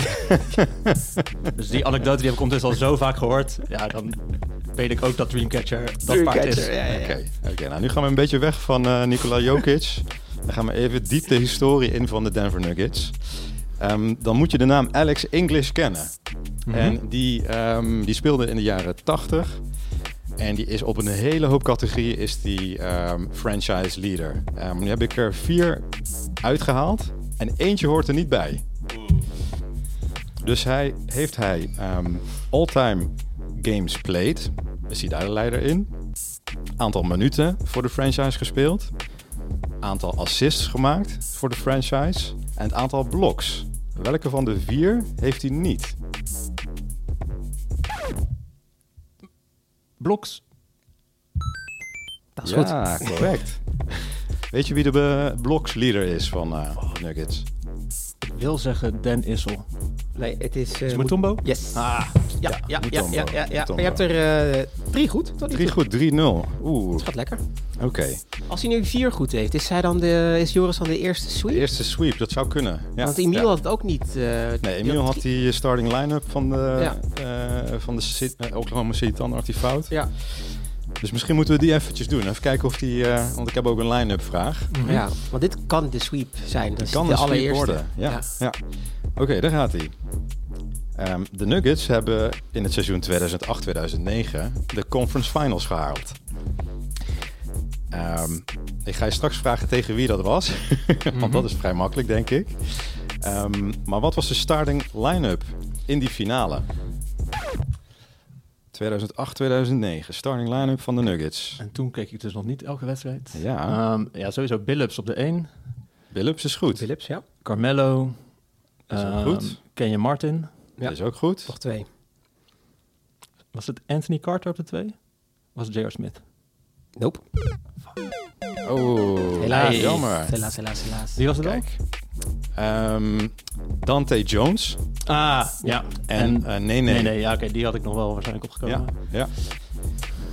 *laughs* dus die anekdote die heb ik ondertussen al zo vaak gehoord. Ja, dan weet ik ook dat Dreamcatcher dat paard is. Dreamcatcher, ja, ja, ja. Oké, oké, nou nu gaan we een beetje weg van eh Nikola Jokic. Dan gaan we even diep de historie in van de Denver Nuggets. Ehm, dan moet je de naam Alex English kennen. Mhm. En die, ehm, die speelde in de jaren 80. En die is op een hele hoop categorieën is die ehm, franchise leader. Ehm, nu heb ik er vier uitgehaald. En eentje hoort er niet bij. Dus hij heeft hij ehm, all-time games played. Is hij daar de leider in? Aantal minuten voor de franchise gespeeld. Aantal assists gemaakt voor de franchise. En het aantal blocks. Welke van de vier heeft hij niet? Bloks. Dat is goed. ja, correct. *laughs* Weet je wie de eh, blocks leader is van eh, Nuggets? Ik wil zeggen Dan Issel. Nee, het is... eh, Is het Mutombo? Yes. Ah, Ja, ja, ja, ja, ja, ja. Maar je hebt er eh, drie goed, tot Drie goed, 3-0. Oeh, Dat gaat lekker. oké. Als hij nu vier goed heeft, is, hij dan de, is Joris dan de eerste De sweep? eerste sweep, dat zou kunnen. Ja, Want Emiel ja. had het ook niet. eh, Nee, die Emiel had drie- die starting line-up van de, Ja. eh, van de Cit- Oklahoma City Thunder, had hij fout. Ja, Dus misschien moeten we die eventjes doen. Even kijken of die, eh, want ik heb ook een line-up vraag. ja, want dit kan de sweep zijn. Dat is kan de sweep allereerste. worden. Ja, Ja. ja. Oké, daar gaat hij. Ehm, de Nuggets hebben in het seizoen 2008-2009 de conference finals gehaald. Ehm, ik ga je straks vragen tegen wie dat was. *laughs* Want dat is vrij makkelijk, denk ik. Ehm, maar wat was de starting line-up in die finale? 2008-2009, starting line-up van de Nuggets. en toen keek ik dus nog niet elke wedstrijd. Ja, Ehm, ja sowieso Billups op de 1. Billups is goed. Philips, ja. Carmelo. Dat is ehm, goed. Kenyon Martin. Ja. Is ook goed. Nog twee. Was het Anthony Carter op de 2? Was het J.R. Smith? Nope. Oh, Helaas. jammer. Helaas, helaas, helaas. Wie was het dan? Kijk. Ehm, Dante Jones Ah, ja. en, eh, nee, nee. nee, nee, ja, oké, die had ik nog wel waarschijnlijk opgekomen. Ja, ja.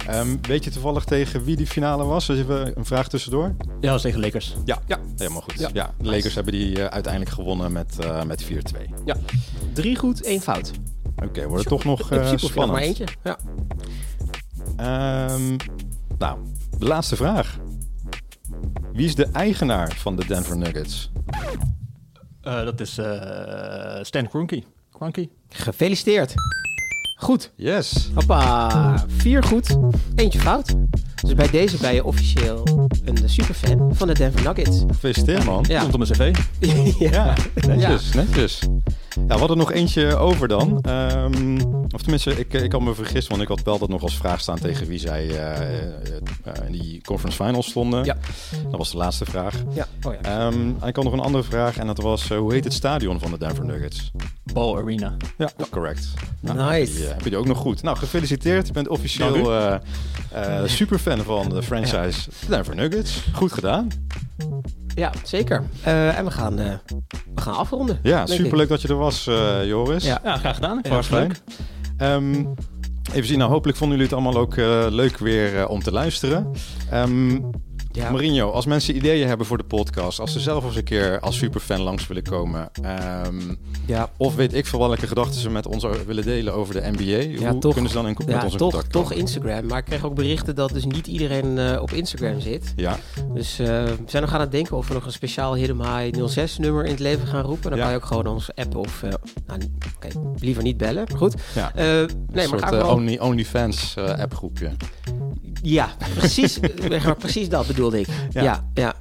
Ehm, weet je toevallig tegen wie die finale was? Dus even een vraag tussendoor. Ja, dat was tegen Lakers. Ja, ja. helemaal goed. Ja. Ja. de Lakers hebben die eh, uiteindelijk gewonnen met, eh, met 4-2. Ja. Drie goed, één fout. Oké, wordt het toch nog nog maar spannend. eentje. Ja. Ehm, nou, de laatste vraag. Wie is de eigenaar van de Denver Nuggets? Eh, dat is eh, Stan Kroenke. Kroenke? Gefeliciteerd. Goed. Yes. Hoppa. Vier goed, eentje fout. Dus bij deze ben je officieel een superfan van de Denver Nuggets. Gefeliciteerd man. Ja. Stond op mijn cv. *laughs* Ja, netjes, netjes. Ja, we hadden nog eentje over dan. Ehm, of tenminste, ik, ik had me vergist, want ik had wel dat nog als vraag staan tegen wie zij eh, eh, eh, in die conference finals stonden. Ja. Dat was de laatste vraag. Ja. Oh ja. Ehm, en ik had nog een andere vraag en dat was, eh, hoe heet het stadion van de Denver Nuggets? Ball Arena. Ja, correct. Nice. Eh, heb je die ook nog goed. Nou, gefeliciteerd. Je bent officieel eh, eh, superfan van de franchise Denver Nuggets. Goed gedaan. Ja, zeker. Eh, en we gaan eh, we gaan afronden. Ja, superleuk dat je er was, eh, Joris. Ja. Ja, graag gedaan. Ik Heel fijn. leuk. Ehm, even zien, nou hopelijk vonden jullie het allemaal ook eh, leuk weer eh, om te luisteren. Ehm Ja. Marinho, als mensen ideeën hebben voor de podcast, als ze zelf eens een keer als superfan langs willen komen, ehm, Ja, of weet ik veel welke gedachten ze met ons willen delen over de NBA, Ja, hoe toch. kunnen ze dan in, met ja ons in toch, contact toch? Instagram. Maar ik kreeg ook berichten dat dus niet iedereen eh, op Instagram zit. Ja, Dus eh, we zijn nog aan het denken of we nog een speciaal Hidden High 06 nummer in het leven gaan roepen. Dan kan je ook gewoon ons appen of... eh, nou, liever niet bellen, maar goed. ja. Nee, een maar soort only, OnlyFans eh, appgroepje. Ja, precies, *laughs* precies dat bedoelde ik. Ja. Ja, ja.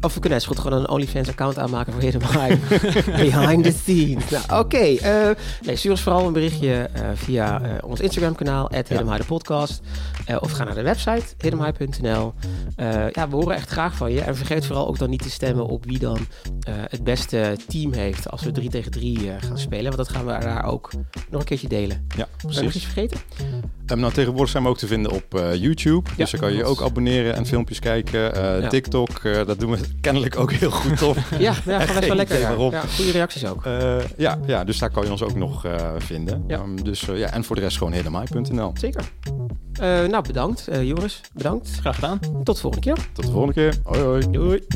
Of we kunnen eens goed gewoon een OnlyFans-account aanmaken voor Hidden High. *laughs* Behind the scenes. Nou, oké. eh, nee, stuur ons vooral een berichtje eh, via eh, ons Instagram-kanaal, de podcast. Eh, of ga naar de website, hiddenhigh.nl. Eh, ja, we horen echt graag van je. En vergeet vooral ook dan niet te stemmen op wie dan eh, het beste team heeft als we 3 tegen 3 gaan spelen. Want dat gaan we daar ook nog een keertje delen. Ja, ik nog precies. iets vergeten? Ehm, nou, tegenwoordig zijn we ook te vinden op YouTube. dus dan kan je je ook abonneren en filmpjes kijken. Ja. TikTok, dat doen we kennelijk ook heel goed op. *laughs* Ja, ja gaat best wel lekker. Ja. Ja, goede reacties ook. Ja, ja, dus daar kan je ons ook nog vinden. Ja. Ehm, dus, ja, en voor de rest gewoon helemaal.nl. Zeker. Eh, nou, bedankt. Eh, Joris, bedankt. Graag gedaan. Tot de volgende keer. Tot de volgende keer. Hoi hoi. Doei.